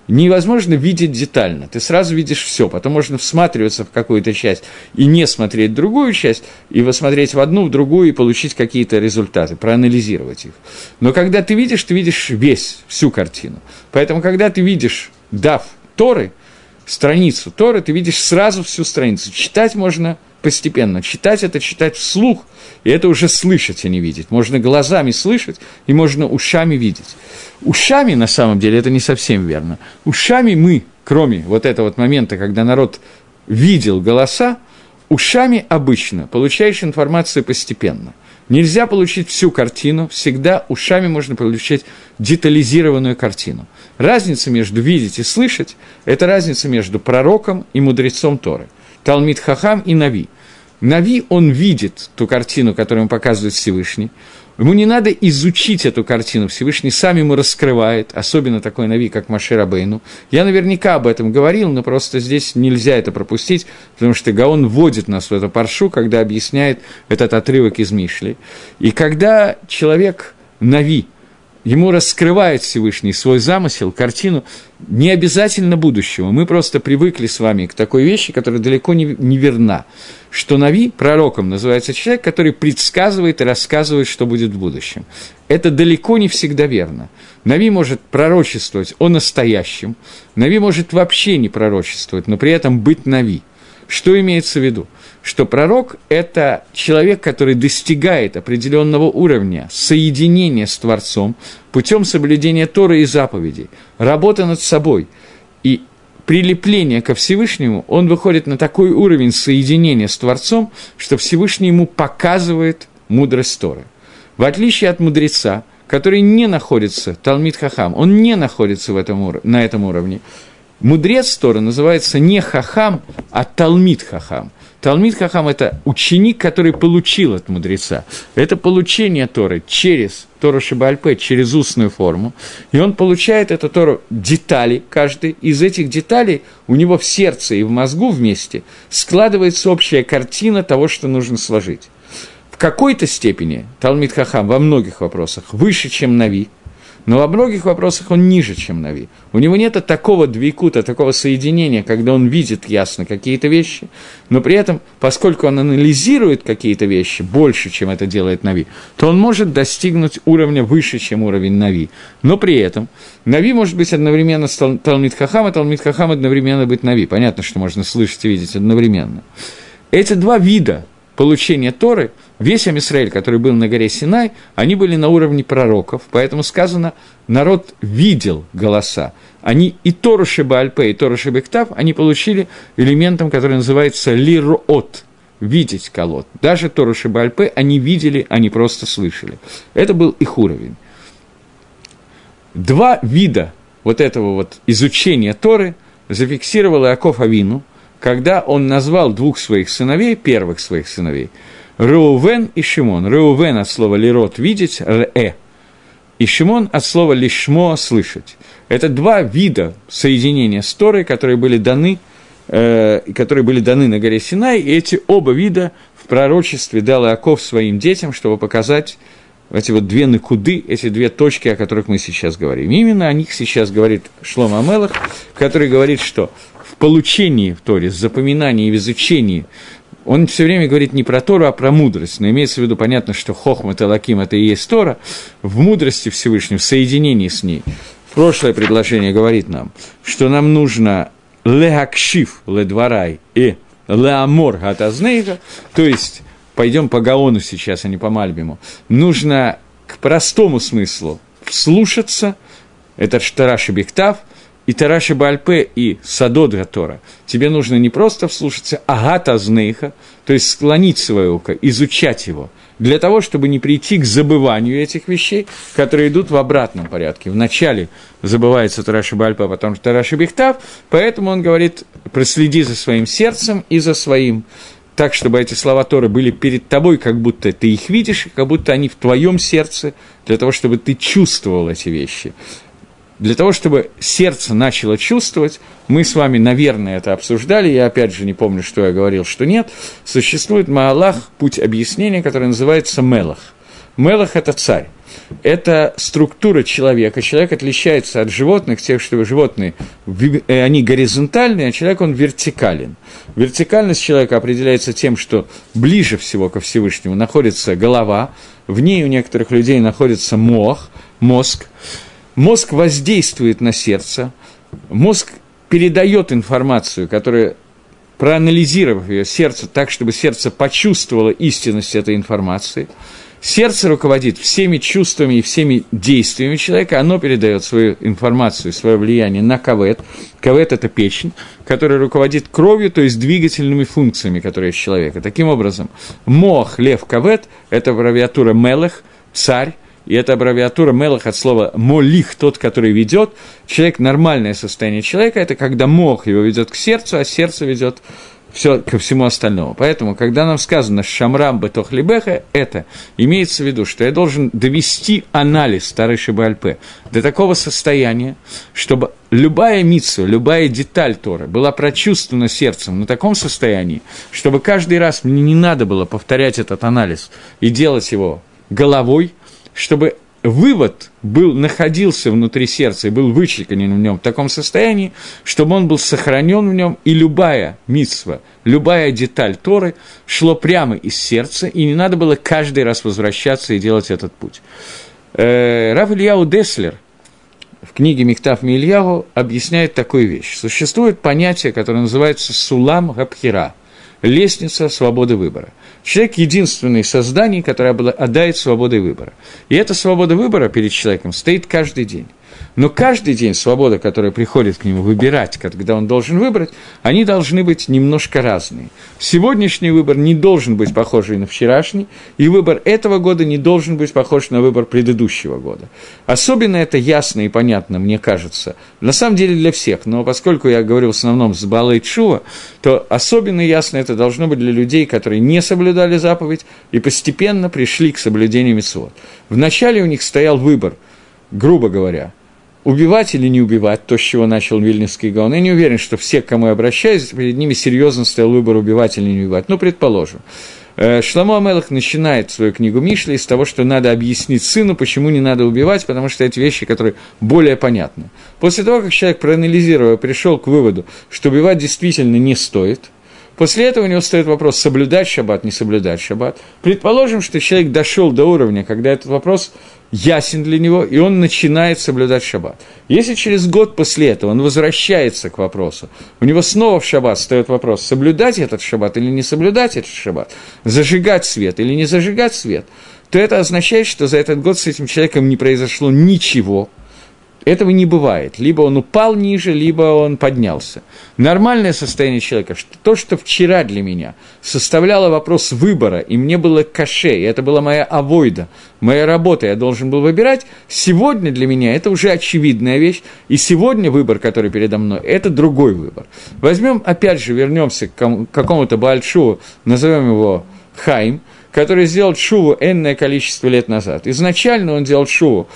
Невозможно видеть детально, ты сразу видишь все, потом можно всматриваться в какую-то часть и не смотреть другую часть, и посмотреть в одну, в другую и получить какие-то результаты, проанализировать их. Но когда ты видишь, ты видишь весь, всю картину. Поэтому, когда ты видишь дав Торы, страницу Торы, ты видишь сразу всю страницу. Читать можно постепенно. Читать – это читать вслух, и это уже слышать, а не видеть. Можно глазами слышать, и можно ушами видеть. Ушами, на самом деле, это не совсем верно. Ушами мы, кроме вот этого вот момента, когда народ видел голоса, ушами обычно получаешь информацию постепенно. Нельзя получить всю картину, всегда ушами можно получить детализированную картину. Разница между видеть и слышать – это разница между пророком и мудрецом Торы. Талмит Хахам и Нави. Нави, он видит ту картину, которую ему показывает Всевышний, Ему не надо изучить эту картину, Всевышний сам ему раскрывает, особенно такой Нави, как Машир Абейну. Я наверняка об этом говорил, но просто здесь нельзя это пропустить, потому что Гаон вводит нас в эту паршу, когда объясняет этот отрывок из Мишли. И когда человек נביא – ему раскрывает Всевышний свой замысел, картину, не обязательно будущего. Мы просто привыкли с вами к такой вещи, которая далеко не, не верна. Что נביא, пророком, называется человек, который предсказывает и рассказывает, что будет в будущем. Это далеко не всегда верно. נביא может пророчествовать о настоящем, נביא может вообще не пророчествовать, но при этом быть נביא. Что имеется в виду? Что пророк – это человек, который достигает определенного уровня соединения с Творцом путем соблюдения Торы и заповедей, работа над собой и прилепление ко Всевышнему, он выходит на такой уровень соединения с Творцом, что Всевышний ему показывает мудрость Торы. В отличие от мудреца, который не находится, Талмит Хахам, он не находится в этом, на этом уровне. Мудрец Торы называется не Хахам, а Талмит Хахам – Талмит Хахам – это ученик, который получил от мудреца. Это получение Торы через Тору Шибальпе, через устную форму. И он получает эту Тору детали, каждый. Из этих деталей у него в сердце и в мозгу вместе складывается общая картина того, что нужно сложить. В какой-то степени Талмит Хахам во многих вопросах выше, чем Нави – но во многих вопросах он ниже, чем נביא. У него нет такого דבקות а, такого соединения, когда он видит ясно какие-то вещи, но при этом, поскольку он анализирует какие-то вещи больше, чем это делает נביא, то он может достигнуть уровня выше, чем уровень נביא. Но при этом נביא может быть одновременно תלמיד חכם, а תלמיד חכם одновременно быть נביא. Понятно, что можно слышать и видеть одновременно. Эти два вида получения Торы, весь Амисраэль, который был на горе Синай, они были на уровне пророков, поэтому сказано, народ видел голоса. Они и Тору Шебальпе, и Тору Шебектав, они получили элементом, который называется лироот, видеть колод. Даже Тору Шебальпе они видели, они просто слышали. Это был их уровень. Два вида вот этого вот изучения Торы зафиксировал Иаков Авину – когда он назвал двух своих сыновей, первых своих сыновей, Реувен и Шимон. Реувен от слова «лирот» – «видеть», «ре». И Шимон от слова «лишмо» – «слышать». Это два вида соединения с Торой, которые были даны, э, которые были даны на горе Синай, и эти оба вида в пророчестве дал Иаков своим детям, чтобы показать эти вот две накуды, эти две точки, о которых мы сейчас говорим. Именно о них сейчас говорит Шлома Амелах, который говорит, что получении в Торе, запоминании и в изучении, он все время говорит не про Тору, а про мудрость. Но имеется в виду, понятно, что Хохмат и Лаким – это и есть Тора, в мудрости Всевышнего, в соединении с ней. Прошлое предложение говорит нам, что нам нужно лехакшив ледварай и леамор гатазнейга, то есть, пойдем по Гаону сейчас, а не по Мальбиму, нужно к простому смыслу вслушаться, это Штараши Бектав – и Тараши Бальпе, и Садод Гатора, тебе нужно не просто вслушаться, а гата знейха, то есть склонить свое ухо, изучать его, для того, чтобы не прийти к забыванию этих вещей, которые идут в обратном порядке. Вначале забывается Тараши Бальпе, а потом Тараши Бехтав, поэтому он говорит, проследи за своим сердцем и за своим так, чтобы эти слова Торы были перед тобой, как будто ты их видишь, как будто они в твоем сердце, для того, чтобы ты чувствовал эти вещи. Для того, чтобы сердце начало чувствовать, мы с вами, наверное, это обсуждали, я опять же не помню, что я говорил, что нет, существует Маалах, путь объяснения, который называется Мелах. Мелах – это царь. Это структура человека. Человек отличается от животных, тех, что животные, э, они горизонтальные, а человек, он вертикален. Вертикальность человека определяется тем, что ближе всего ко Всевышнему находится голова, в ней у некоторых людей находится мох, мозг, Мозг воздействует на сердце, мозг передает информацию, которая, проанализировав ее сердце так, чтобы сердце почувствовало истинность этой информации, сердце руководит всеми чувствами и всеми действиями человека, оно передает свою информацию, свое влияние на кавет. Кавет – это печень, которая руководит кровью, то есть двигательными функциями, которые есть человека. Таким образом, мох, лев, кавет – это аббревиатура мелех, царь, и это аббревиатура Мелах от слова «молих», тот, который ведет. Человек, нормальное состояние человека, это когда мох его ведет к сердцу, а сердце ведет все, ко всему остальному. Поэтому, когда нам сказано «шамрам бетох либеха», это имеется в виду, что я должен довести анализ старой Шибальпе до такого состояния, чтобы любая митсу, любая деталь Торы была прочувствована сердцем на таком состоянии, чтобы каждый раз мне не надо было повторять этот анализ и делать его головой, чтобы вывод был, находился внутри сердца и был вычеканен в нем в таком состоянии, чтобы он был сохранен в нем, и любая митсва, любая деталь Торы шло прямо из сердца, и не надо было каждый раз возвращаться и делать этот путь. Э, Рав Ильяу Деслер в книге Михтав Мильяву объясняет такую вещь. Существует понятие, которое называется «сулам габхира» – лестница свободы выбора. Человек – единственное создание, которое обладает свободой выбора. И эта свобода выбора перед человеком стоит каждый день. Но каждый день свобода, которая приходит к нему выбирать, когда он должен выбрать, они должны быть немножко разные. Сегодняшний выбор не должен быть похож на вчерашний, и выбор этого года не должен быть похож на выбор предыдущего года. Особенно это ясно и понятно, мне кажется, на самом деле для всех, но поскольку я говорю в основном с Балой Чува, то особенно ясно это должно быть для людей, которые не соблюдали заповедь и постепенно пришли к соблюдению митцвот. Вначале у них стоял выбор, грубо говоря – убивать или не убивать, то, с чего начал Вильнинский Гаон. Я не уверен, что все, к кому я обращаюсь, перед ними серьезно стоял выбор убивать или не убивать. Ну, предположим. Э, Шламо Амелах начинает свою книгу Мишли с того, что надо объяснить сыну, почему не надо убивать, потому что эти вещи, которые более понятны. После того, как человек, проанализировал, пришел к выводу, что убивать действительно не стоит – После этого у него стоит вопрос, соблюдать шаббат, не соблюдать шаббат. Предположим, что человек дошел до уровня, когда этот вопрос ясен для него, и он начинает соблюдать шаббат. Если через год после этого он возвращается к вопросу, у него снова в шаббат встает вопрос, соблюдать этот шаббат или не соблюдать этот шаббат, зажигать свет или не зажигать свет, то это означает, что за этот год с этим человеком не произошло ничего – этого не бывает. Либо он упал ниже, либо он поднялся. Нормальное состояние человека, что то, что вчера для меня составляло вопрос выбора, и мне было каше, и это была моя авойда, моя работа, я должен был выбирать, сегодня для меня это уже очевидная вещь, и сегодня выбор, который передо мной, это другой выбор. Возьмем, опять же, вернемся к какому-то большому, назовем его Хайм, который сделал шуву энное количество лет назад. Изначально он делал шуву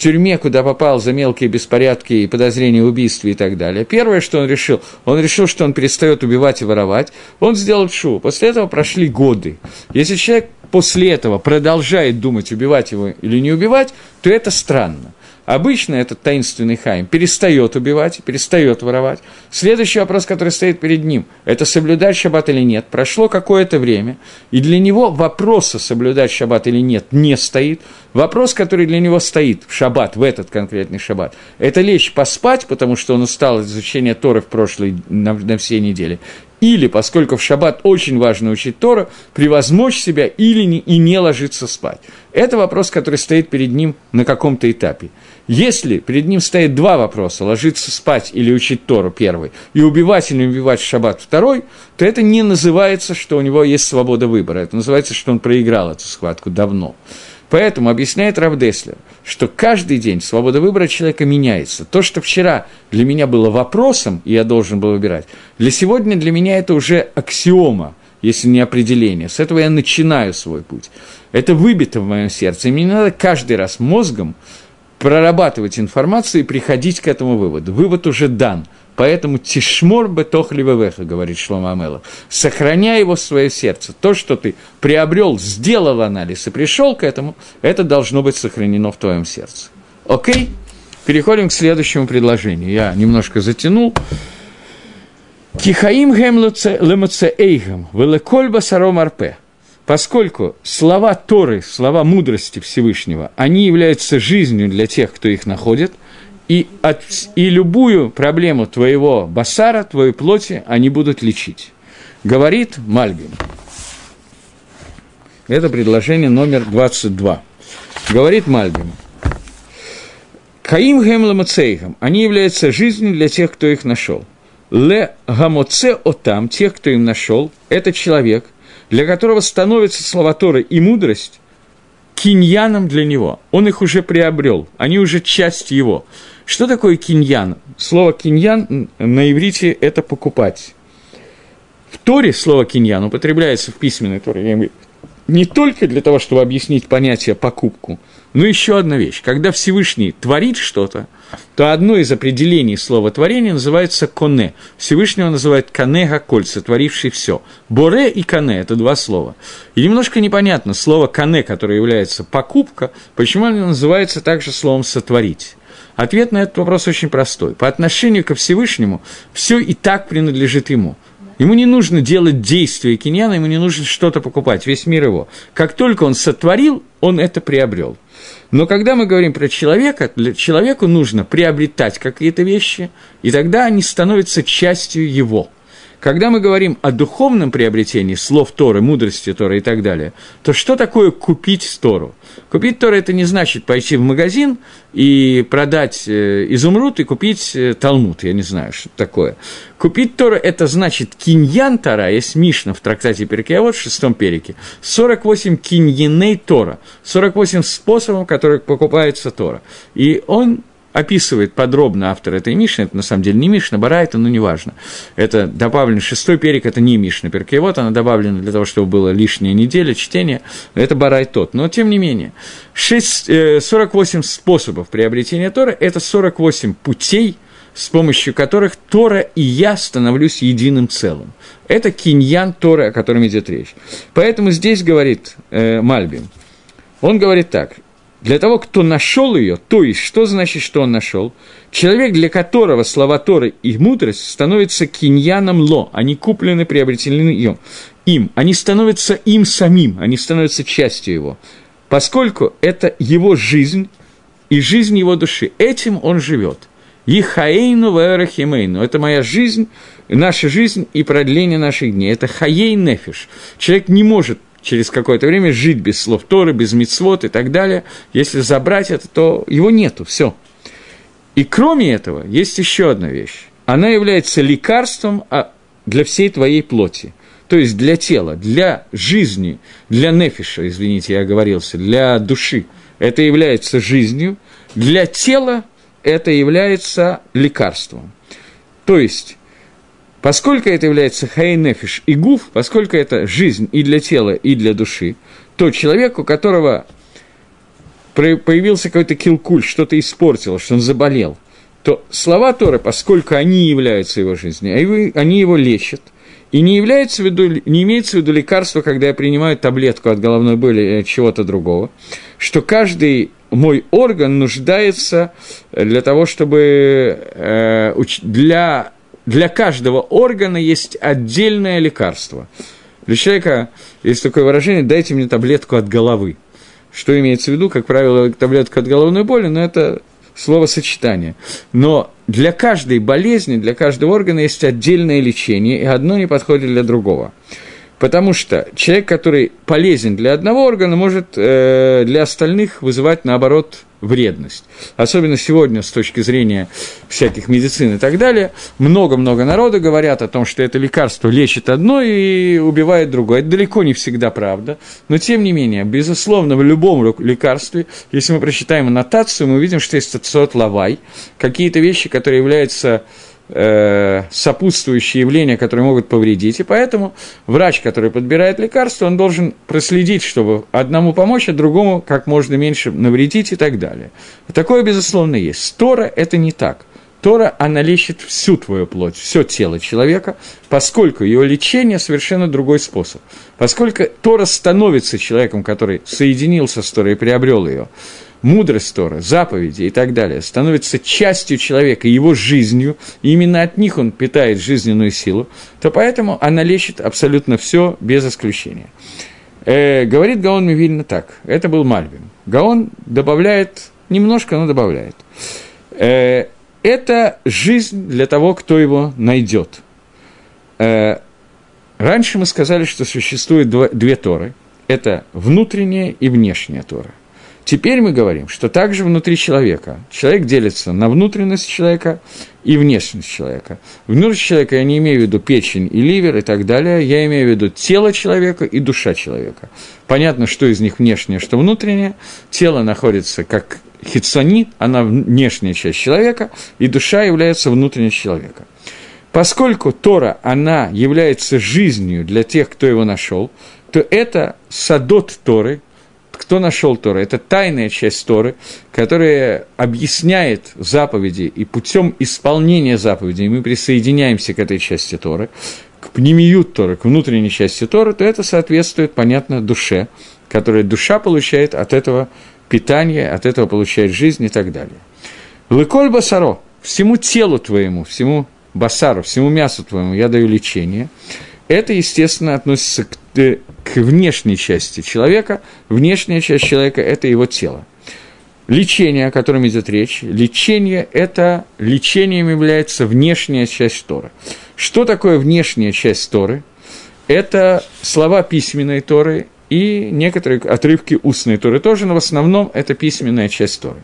тюрьме, куда попал за мелкие беспорядки и подозрения в убийстве и так далее. Первое, что он решил, он решил, что он перестает убивать и воровать, он сделал шу. После этого прошли годы. Если человек после этого продолжает думать, убивать его или не убивать, то это странно. Обычно этот таинственный Хайм перестает убивать, перестает воровать. Следующий вопрос, который стоит перед ним, это соблюдать шаббат или нет. Прошло какое-то время, и для него вопроса соблюдать шаббат или нет не стоит. Вопрос, который для него стоит в шаббат, в этот конкретный шаббат, это лечь поспать, потому что он устал от изучения Торы в прошлой, на, на все недели, или, поскольку в шаббат очень важно учить Тору, превозмочь себя или не, и не ложиться спать. Это вопрос, который стоит перед ним на каком-то этапе. Если перед ним стоит два вопроса, ложиться спать или учить Тору первый, и убивать или убивать в шаббат второй, то это не называется, что у него есть свобода выбора. Это называется, что он проиграл эту схватку давно. Поэтому объясняет Равдеслер, что каждый день свобода выбора человека меняется. То, что вчера для меня было вопросом, и я должен был выбирать, для сегодня для меня это уже аксиома, если не определение. С этого я начинаю свой путь. Это выбито в моем сердце. И мне не надо каждый раз мозгом прорабатывать информацию и приходить к этому выводу. Вывод уже дан. Поэтому тишмор бетох ливевеха, говорит Шлома Амелов. Сохраняй его в свое сердце. То, что ты приобрел, сделал анализ и пришел к этому, это должно быть сохранено в твоем сердце. Окей? Переходим к следующему предложению. Я немножко затянул. Кихаим гем лемоце эйгам, велекольба саром арпе. Поскольку слова Торы, слова мудрости Всевышнего, они являются жизнью для тех, кто их находит, и, от, и любую проблему твоего басара, твоей плоти, они будут лечить. Говорит Мальбим. Это предложение номер 22. Говорит Мальбим. Каим гем ламацейгам, они являются жизнью для тех, кто их нашел. Ле гамоце отам, тех, кто им нашел, это человек, для которого становятся слова Торы и мудрость киньяном для него. Он их уже приобрел, они уже часть его. Что такое киньян? Слово киньян на иврите – это покупать. В Торе слово киньян употребляется в письменной Торе не только для того, чтобы объяснить понятие покупку – но еще одна вещь. Когда Всевышний творит что-то, то одно из определений слова творения называется коне. Всевышнего называют кане гаколь, сотворивший все. Боре и кане – это два слова. И немножко непонятно слово кане, которое является покупка, почему оно называется также словом сотворить. Ответ на этот вопрос очень простой. По отношению ко Всевышнему все и так принадлежит ему – Ему не нужно делать действия киньяна, ему не нужно что-то покупать, весь мир его. Как только он сотворил, он это приобрел. Но когда мы говорим про человека, для человеку нужно приобретать какие-то вещи, и тогда они становятся частью его – когда мы говорим о духовном приобретении слов Торы, мудрости Торы и так далее, то что такое купить Тору? Купить Тору – это не значит пойти в магазин и продать э, изумруд и купить э, Талмуд, я не знаю, что такое. Купить Тору – это значит киньян Тора, есть Мишна в трактате Перекеавод в шестом перике, 48 киньяней Тора, 48 способов, которых покупается Тора. И он описывает подробно автор этой Мишны, это на самом деле не Мишна, Барайта, но неважно. Это добавлен шестой перек, это не Мишна, вот она добавлена для того, чтобы было лишняя неделя чтения, это Барай тот. Но тем не менее, 6, 48 э, способов приобретения Тора – это 48 путей, с помощью которых Тора и я становлюсь единым целым. Это киньян Тора, о котором идет речь. Поэтому здесь говорит э, Мальбим, он говорит так – для того, кто нашел ее, то есть, что значит, что он нашел? Человек, для которого слова Торы и мудрость становятся киньяном ло, они куплены, приобретены им, им, они становятся им самим, они становятся частью его, поскольку это его жизнь и жизнь его души, этим он живет. Ихаейну вэрахимейну. Это моя жизнь, наша жизнь и продление наших дней. Это хаей нефиш. Человек не может через какое-то время жить без слов Торы, без мицвод и так далее. Если забрать это, то его нету, все. И кроме этого, есть еще одна вещь. Она является лекарством а, для всей твоей плоти. То есть для тела, для жизни, для нефиша, извините, я оговорился, для души. Это является жизнью. Для тела это является лекарством. То есть Поскольку это является хайнефиш и гуф, поскольку это жизнь и для тела, и для души, то человек, у которого появился какой-то килкуль, что-то испортило, что он заболел, то слова Торы, поскольку они являются его жизнью, а они его лечат, и не, является в виду, не имеется в виду лекарство, когда я принимаю таблетку от головной боли или от чего-то другого, что каждый мой орган нуждается для того, чтобы э, для для каждого органа есть отдельное лекарство. Для человека есть такое выражение «дайте мне таблетку от головы». Что имеется в виду? Как правило, таблетка от головной боли, но это словосочетание. Но для каждой болезни, для каждого органа есть отдельное лечение, и одно не подходит для другого. Потому что человек, который полезен для одного органа, может э, для остальных вызывать, наоборот, вредность. Особенно сегодня, с точки зрения всяких медицин и так далее, много-много народа говорят о том, что это лекарство лечит одно и убивает другое. Это далеко не всегда правда, но тем не менее, безусловно, в любом лекарстве, если мы прочитаем аннотацию, мы увидим, что есть тацот лавай, какие-то вещи, которые являются э, сопутствующие явления, которые могут повредить. И поэтому врач, который подбирает лекарство, он должен проследить, чтобы одному помочь, а другому как можно меньше навредить и так далее. Такое, безусловно, есть. Тора – это не так. Тора, она лечит всю твою плоть, все тело человека, поскольку ее лечение совершенно другой способ. Поскольку Тора становится человеком, который соединился с Торой и приобрел ее, мудрость Тора, заповеди и так далее, становится частью человека, его жизнью, и именно от них он питает жизненную силу, то поэтому она лечит абсолютно все без исключения. Э, говорит Гаон Мивильна так, это был Мальбим. Гаон добавляет, немножко, но добавляет. Э, это жизнь для того, кто его найдет. Э, раньше мы сказали, что существует две Торы. Это внутренняя и внешняя Тора. Теперь мы говорим, что также внутри человека. Человек делится на внутренность человека и внешность человека. Внутренность человека я не имею в виду печень и ливер и так далее, я имею в виду тело человека и душа человека. Понятно, что из них внешнее, что внутреннее. Тело находится как хитсони, она внешняя часть человека, и душа является внутренней человека. Поскольку Тора, она является жизнью для тех, кто его нашел, то это садот Торы, кто нашел Торы? Это тайная часть Торы, которая объясняет заповеди, и путем исполнения заповедей мы присоединяемся к этой части Торы, к пнемиют Торы, к внутренней части Торы, то это соответствует, понятно, душе, которая душа получает от этого питания, от этого получает жизнь и так далее. Лыколь басаро, всему телу твоему, всему басару, всему мясу твоему я даю лечение – это, естественно, относится к, э, к внешней части человека. Внешняя часть человека – это его тело. Лечение, о котором идет речь, лечение – это лечением является внешняя часть Торы. Что такое внешняя часть Торы? Это слова письменной Торы и некоторые отрывки устной Торы тоже, но в основном это письменная часть Торы.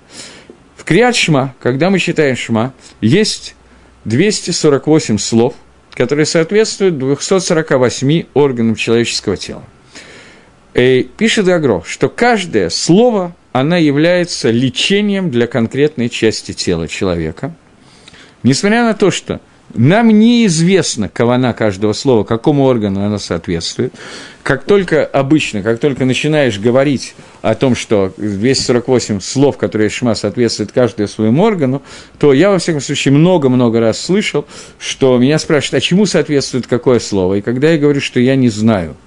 В Криат Шма, когда мы читаем Шма, есть 248 слов – которые соответствуют 248 органам человеческого тела. И пишет Агро, что каждое слово, оно является лечением для конкретной части тела человека. Несмотря на то, что нам неизвестно кавана каждого слова, какому органу оно соответствует. Как только обычно, как только начинаешь говорить о том, что 248 слов, которые Шма соответствуют каждому своему органу, то я, во всяком случае, много-много раз слышал, что меня спрашивают, а чему соответствует какое слово? И когда я говорю, что я не знаю –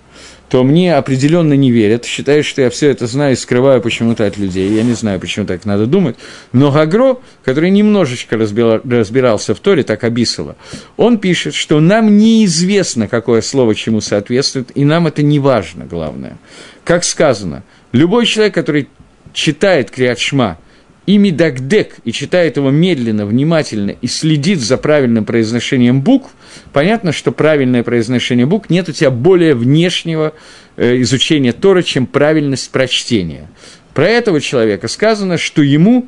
то мне определенно не верят, считают, что я все это знаю и скрываю почему-то от людей. Я не знаю, почему так надо думать. Но Гагро, который немножечко разбирался в Торе, так описывало, он пишет, что нам неизвестно, какое слово чему соответствует, и нам это не важно, главное. Как сказано, любой человек, который читает Криат Шма – и медагдек, и читает его медленно, внимательно, и следит за правильным произношением букв, понятно, что правильное произношение букв нет у тебя более внешнего э, изучения Тора, чем правильность прочтения. Про этого человека сказано, что ему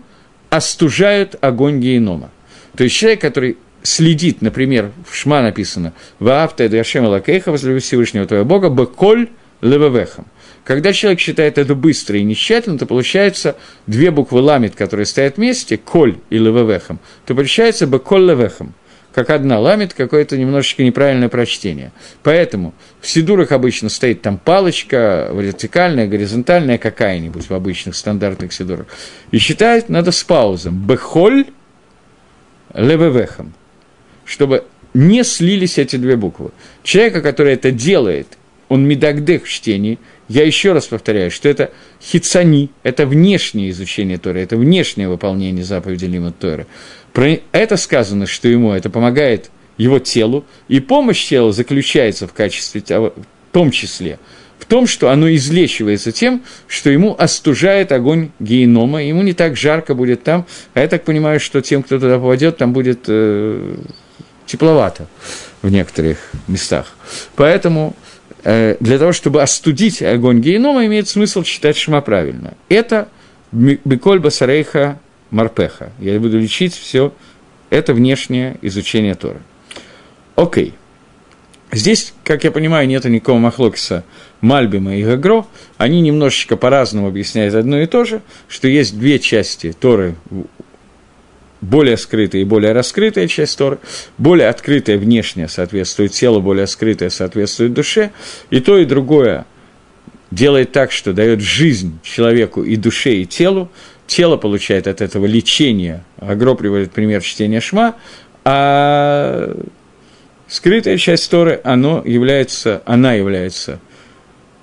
остужают огонь генома. То есть человек, который следит, например, в Шма написано «Ваавта Эдгашем Лакейха, возлюби Всевышнего твоего Бога, беколь левевехам». Когда человек считает это быстро и нещательно, то получается две буквы ламит, которые стоят вместе, коль и левевехом, то получается бы коль левехом, как одна ламит, какое-то немножечко неправильное прочтение. Поэтому в сидурах обычно стоит там палочка, вертикальная, горизонтальная какая-нибудь в обычных стандартных сидурах. И считать надо с паузом. Бехоль левевехом, чтобы не слились эти две буквы. Человека, который это делает, он медагдех в чтении – я еще раз повторяю, что это хицани, это внешнее изучение Торы, это внешнее выполнение заповеди Лимат Торы. Про это сказано, что ему это помогает его телу, и помощь телу заключается в качестве, в том числе, в том, что оно излечивается тем, что ему остужает огонь генома, ему не так жарко будет там, а я так понимаю, что тем, кто туда попадет, там будет э, тепловато в некоторых местах. Поэтому для того, чтобы остудить огонь генома, имеет смысл читать Шма правильно. Это Беколь Басарейха Марпеха. Я буду лечить все это внешнее изучение Торы. Окей. Здесь, как я понимаю, нет никакого махлокиса Мальбима и Гагро. Они немножечко по-разному объясняют одно и то же, что есть две части Торы более скрытая и более раскрытая часть Торы, более открытая внешняя соответствует телу, более скрытая соответствует душе, и то, и другое делает так, что дает жизнь человеку и душе, и телу, тело получает от этого лечение, Агро приводит пример чтения Шма, а скрытая часть Торы, оно является, она является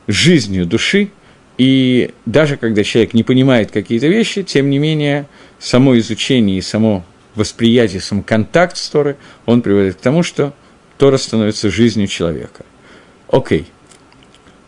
жизнью души, и даже когда человек не понимает какие-то вещи, тем не менее, само изучение и само восприятие, сам контакт с Торой, он приводит к тому, что Тора становится жизнью человека. Окей.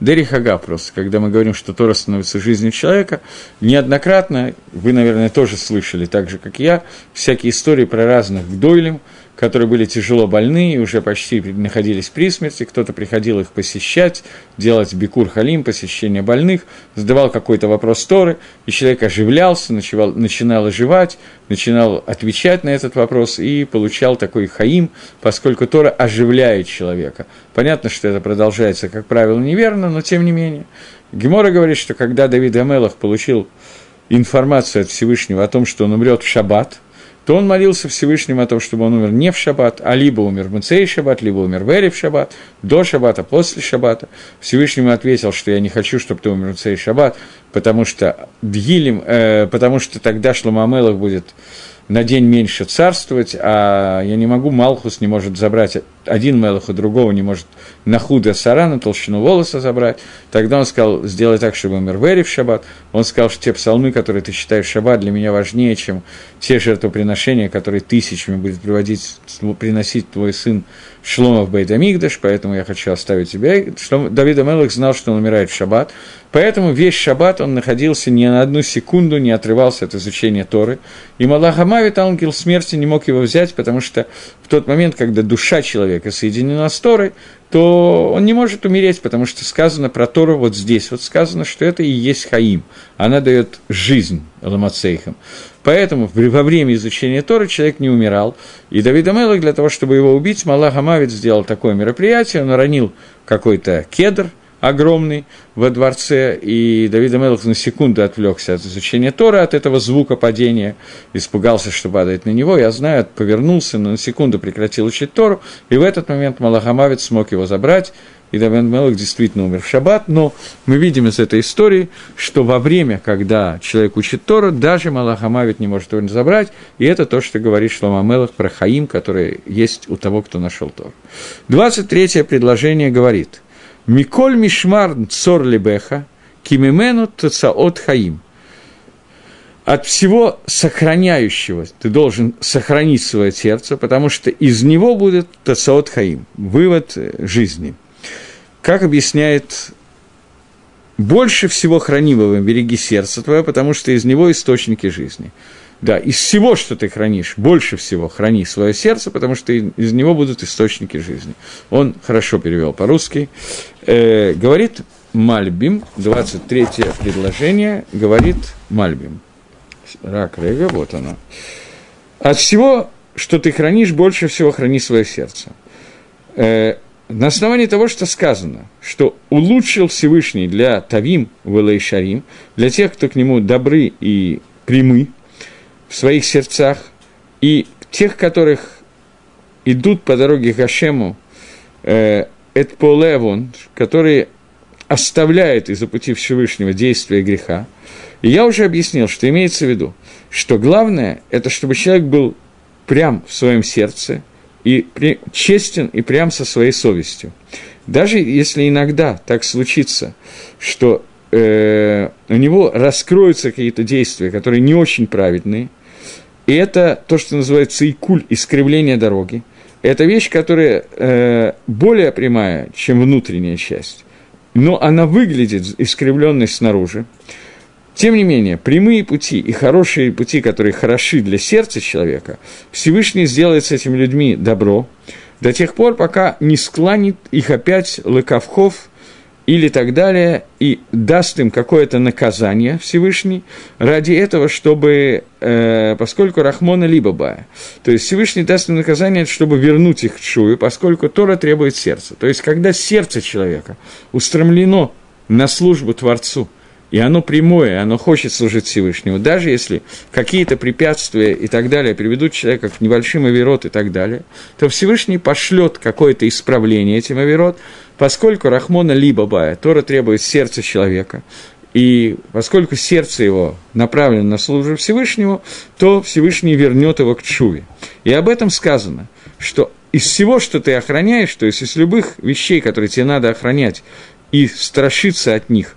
Okay. Хага просто, когда мы говорим, что Тора становится жизнью человека, неоднократно, вы, наверное, тоже слышали, так же, как я, всякие истории про разных гдойлем, которые были тяжело больны и уже почти находились при смерти, кто-то приходил их посещать, делать бикур халим, посещение больных, задавал какой-то вопрос Торы, и человек оживлялся, начинал, начинал оживать, начинал отвечать на этот вопрос и получал такой хаим, поскольку Тора оживляет человека. Понятно, что это продолжается, как правило, неверно, но тем не менее. Гемора говорит, что когда Давид Амелах получил информацию от Всевышнего о том, что он умрет в шаббат – то он молился Всевышнему о том, чтобы он умер не в шаббат, а либо умер в Муцей шаббат, либо умер в Эре в шаббат, до шаббата, после шаббата. Всевышнему ответил, что я не хочу, чтобы ты умер в Муцей шаббат, потому что, дгилем, э, потому что тогда Шломамелах будет на день меньше царствовать, а я не могу, Малхус не может забрать один Мелах у другого, не может на худо сарана, толщину волоса забрать. Тогда он сказал, сделай так, чтобы умер Вери в шаббат. Он сказал, что те псалмы, которые ты считаешь шаббат, для меня важнее, чем те жертвоприношения, которые тысячами будет приводить, приносить твой сын Шлома в поэтому я хочу оставить тебя. Шлом, Давид Амелах знал, что он умирает в шаббат, поэтому весь шаббат он находился ни на одну секунду, не отрывался от изучения Торы. И Малах Амавит, ангел смерти, не мог его взять, потому что в тот момент, когда душа человека соединена с Торой, то он не может умереть, потому что сказано про Тору вот здесь, вот сказано, что это и есть Хаим, она дает жизнь Ламацейхам. Поэтому во время изучения Торы человек не умирал. И Давид Амелах для того, чтобы его убить, Малах Амавит сделал такое мероприятие, он уронил какой-то кедр огромный во дворце, и Давид Амелах на секунду отвлекся от изучения Тора, от этого звука падения, испугался, что падает на него, я знаю, повернулся, но на секунду прекратил учить Тору, и в этот момент Малах Амавит смог его забрать, и Давид Мелах действительно умер в шаббат, но мы видим из этой истории, что во время, когда человек учит Тору, даже Малах Амавит не может его забрать, и это то, что говорит Шлома Мелах про Хаим, который есть у того, кто нашел Тору. 23 предложение говорит, «Миколь мишмар цор лебеха, кимимену тацаот хаим». От всего сохраняющего ты должен сохранить свое сердце, потому что из него будет тацаот хаим, вывод жизни – как объясняет, больше всего хранимого береги сердце твое, потому что из него источники жизни. Да, из всего, что ты хранишь, больше всего храни свое сердце, потому что из него будут источники жизни. Он хорошо перевел по-русски. Э, говорит Мальбим, 23 предложение, говорит Мальбим. Рак Рега, вот оно. От всего, что ты хранишь, больше всего храни свое сердце. Э, на основании того, что сказано, что улучшил Всевышний для Тавим Шарим, для тех, кто к нему добры и прямы в своих сердцах, и тех, которых идут по дороге к э, Эдполевон, которые оставляют из-за пути Всевышнего действия греха. И я уже объяснил, что имеется в виду, что главное – это чтобы человек был прям в своем сердце – и при, честен и прям со своей совестью. Даже если иногда так случится, что э, у него раскроются какие-то действия, которые не очень праведные, и это то, что называется икуль, искривление дороги, это вещь, которая э, более прямая, чем внутренняя часть, но она выглядит искривленной снаружи. Тем не менее, прямые пути и хорошие пути, которые хороши для сердца человека, Всевышний сделает с этими людьми добро. До тех пор, пока не склонит их опять лыковхов или так далее, и даст им какое-то наказание Всевышний ради этого, чтобы, э, поскольку Рахмона либо Бая, то есть Всевышний даст им наказание, чтобы вернуть их к Шую, поскольку Тора требует сердца. То есть, когда сердце человека устремлено на службу Творцу – и оно прямое, оно хочет служить Всевышнему, даже если какие-то препятствия и так далее приведут человека к небольшим авирот и так далее, то Всевышний пошлет какое-то исправление этим авирот, поскольку Рахмона либо Бая, Тора требует сердца человека, и поскольку сердце его направлено на службу Всевышнему, то Всевышний вернет его к Чуве. И об этом сказано, что из всего, что ты охраняешь, то есть из любых вещей, которые тебе надо охранять, и страшиться от них,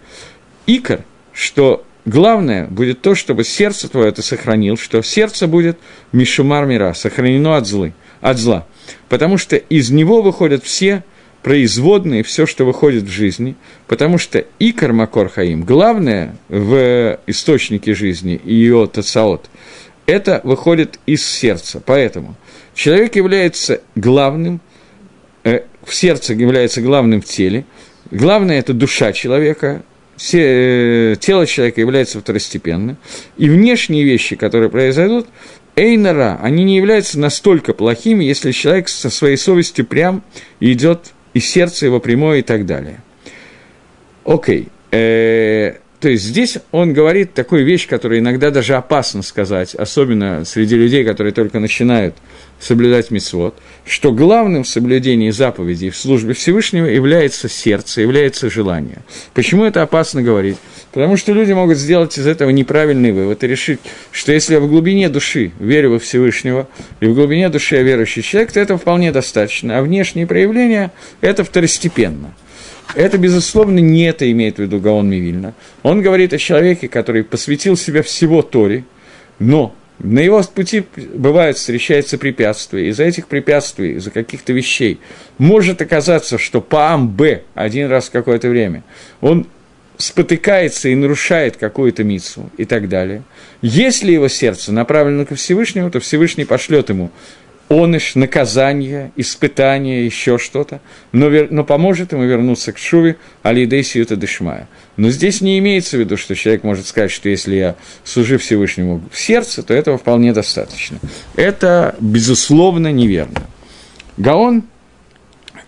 икор, что главное будет то, чтобы сердце твое это сохранил, что сердце будет мишумар мира, сохранено от, злы, от зла. Потому что из него выходят все производные, все, что выходит в жизни, потому что икор макор хаим, главное в источнике жизни и ее тацаот, это выходит из сердца. Поэтому человек является главным, э, в сердце является главным в теле, главное – это душа человека, все, э, тело человека является второстепенным, и внешние вещи, которые произойдут, Эйнара, они не являются настолько плохими, если человек со своей совестью прям идет, и сердце его прямое и так далее. Окей. Э, то есть здесь он говорит такую вещь, которую иногда даже опасно сказать, особенно среди людей, которые только начинают соблюдать мицвод, что главным в соблюдении заповедей в службе Всевышнего является сердце, является желание. Почему это опасно говорить? Потому что люди могут сделать из этого неправильный вывод и решить, что если я в глубине души верю во Всевышнего, и в глубине души я верующий человек, то этого вполне достаточно, а внешние проявления – это второстепенно – это, безусловно, не это имеет в виду Гаон Мивильна. Он говорит о человеке, который посвятил себя всего Торе, но на его пути бывают, встречаются препятствия. Из-за этих препятствий, из-за каких-то вещей, может оказаться, что по Б один раз какое-то время он спотыкается и нарушает какую-то мицу и так далее. Если его сердце направлено ко Всевышнему, то Всевышний пошлет ему оныш, наказание, испытание, еще что-то, но, вер, но поможет ему вернуться к Шуве Алидей Сиюта Дешмая. Но здесь не имеется в виду, что человек может сказать, что если я служу Всевышнему в сердце, то этого вполне достаточно. Это, безусловно, неверно. Гаон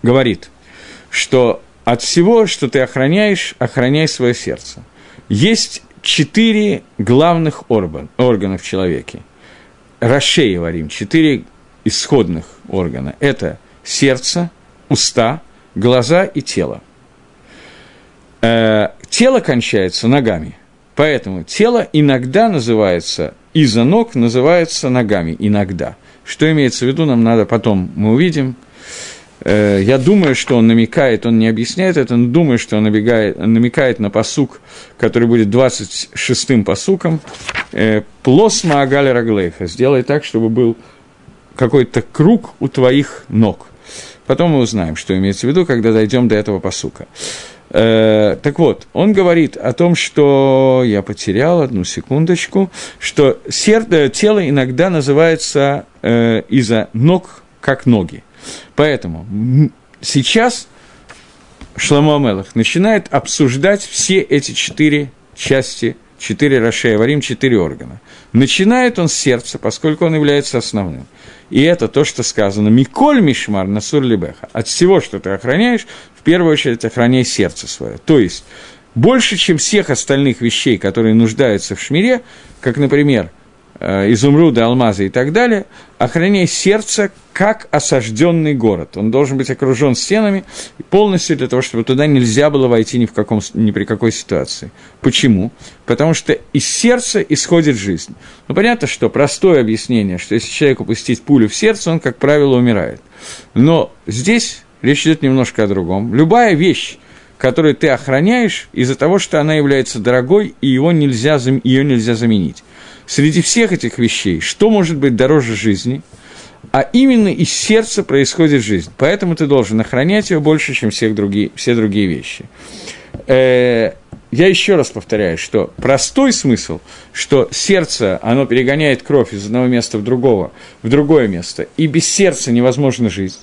говорит, что от всего, что ты охраняешь, охраняй свое сердце. Есть четыре главных орган, органа в человеке. Рашей, говорим, четыре исходных органа. Это сердце, уста, глаза и тело. Э, тело кончается ногами, поэтому тело иногда называется, из-за ног называется ногами, иногда. Что имеется в виду, нам надо потом, мы увидим. Э, я думаю, что он намекает, он не объясняет это, но думаю, что он намекает, намекает на посук, который будет 26-м посуком. Э, Плос Маагаля Раглейха. Сделай так, чтобы был какой-то круг у твоих ног. Потом мы узнаем, что имеется в виду, когда дойдем до этого посука. Э, так вот, он говорит о том, что я потерял одну секундочку, что сердце, тело иногда называется э, из-за ног как ноги. Поэтому сейчас Шламу Амелах начинает обсуждать все эти четыре части, четыре Рашея Варим, четыре органа. Начинает он с сердца, поскольку он является основным. И это то, что сказано «Миколь Мишмар на Сурлибеха». От всего, что ты охраняешь, в первую очередь охраняй сердце свое. То есть, больше, чем всех остальных вещей, которые нуждаются в шмире, как, например, изумруды, алмазы и так далее, охраняй сердце как осажденный город. Он должен быть окружен стенами полностью для того, чтобы туда нельзя было войти ни, в каком, ни при какой ситуации. Почему? Потому что из сердца исходит жизнь. Ну, понятно, что простое объяснение, что если человек упустить пулю в сердце, он, как правило, умирает. Но здесь речь идет немножко о другом. Любая вещь, которую ты охраняешь из-за того, что она является дорогой, и его нельзя, ее нельзя заменить среди всех этих вещей, что может быть дороже жизни, а именно из сердца происходит жизнь. Поэтому ты должен охранять ее больше, чем всех другие, все другие вещи. Э, я еще раз повторяю, что простой смысл, что сердце, оно перегоняет кровь из одного места в другого, в другое место, и без сердца невозможно жить.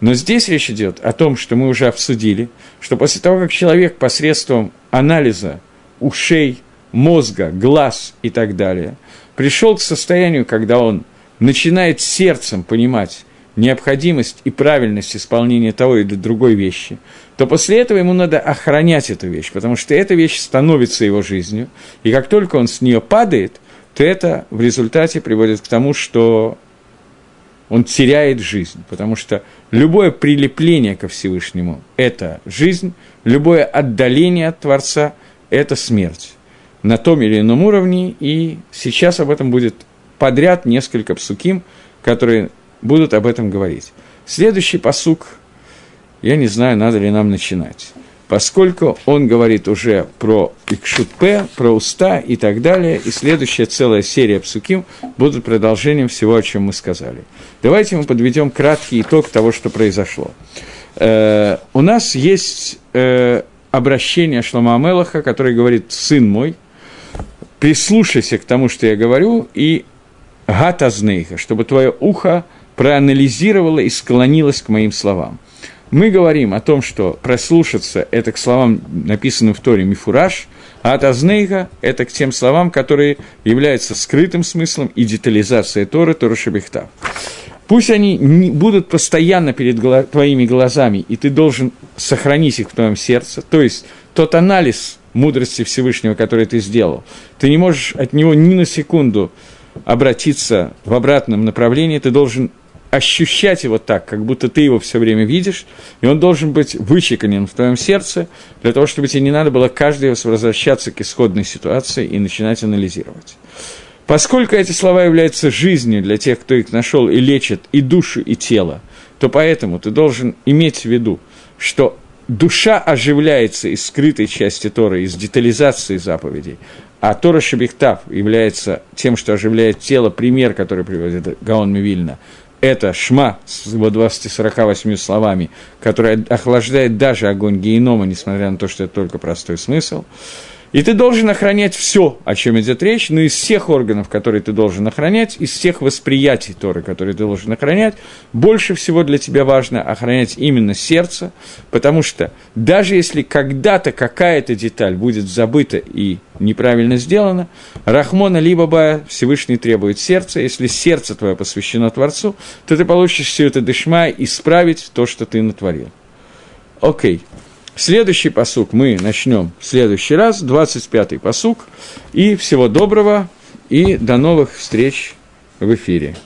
Но здесь речь идет о том, что мы уже обсудили, что после того, как человек посредством анализа ушей, мозга, глаз и так далее, пришел к состоянию, когда он начинает сердцем понимать необходимость и правильность исполнения того или другой вещи, то после этого ему надо охранять эту вещь, потому что эта вещь становится его жизнью, и как только он с нее падает, то это в результате приводит к тому, что он теряет жизнь, потому что любое прилепление ко Всевышнему – это жизнь, любое отдаление от Творца – это смерть на том или ином уровне, и сейчас об этом будет подряд несколько псуким, которые будут об этом говорить. Следующий посук, я не знаю, надо ли нам начинать, поскольку он говорит уже про икшутпе, про уста и так далее, и следующая целая серия псуким будут продолжением всего, о чем мы сказали. Давайте мы подведем краткий итог того, что произошло. Э, у нас есть э, обращение Шлома Амелаха, который говорит «сын мой», прислушайся к тому, что я говорю, и гатазнейха, чтобы твое ухо проанализировало и склонилось к моим словам. Мы говорим о том, что прослушаться – это к словам, написанным в Торе «мифураж», а атазнейха – это к тем словам, которые являются скрытым смыслом и детализацией Торы, Тора Шабихта. Пусть они не будут постоянно перед твоими глазами, и ты должен сохранить их в твоем сердце, то есть тот анализ мудрости Всевышнего, который ты сделал, ты не можешь от него ни на секунду обратиться в обратном направлении, ты должен ощущать его так, как будто ты его все время видишь, и он должен быть вычеканен в твоем сердце, для того, чтобы тебе не надо было каждый раз возвращаться к исходной ситуации и начинать анализировать. Поскольку эти слова являются жизнью для тех, кто их нашел и лечит и душу, и тело, то поэтому ты должен иметь в виду, что душа оживляется из скрытой части Торы, из детализации заповедей, а Тора Шабихтав является тем, что оживляет тело, пример, который приводит Гаон Мивильна, это шма с его 248 словами, который охлаждает даже огонь генома, несмотря на то, что это только простой смысл – и ты должен охранять все, о чем идет речь, но из всех органов, которые ты должен охранять, из всех восприятий Торы, которые ты должен охранять, больше всего для тебя важно охранять именно сердце, потому что даже если когда-то какая-то деталь будет забыта и неправильно сделана, Рахмона либо Бая Всевышний требует сердца, если сердце твое посвящено Творцу, то ты получишь все это дышма исправить то, что ты натворил. Окей. Okay. Следующий посук мы начнем в следующий раз, 25-й посук. И всего доброго, и до новых встреч в эфире.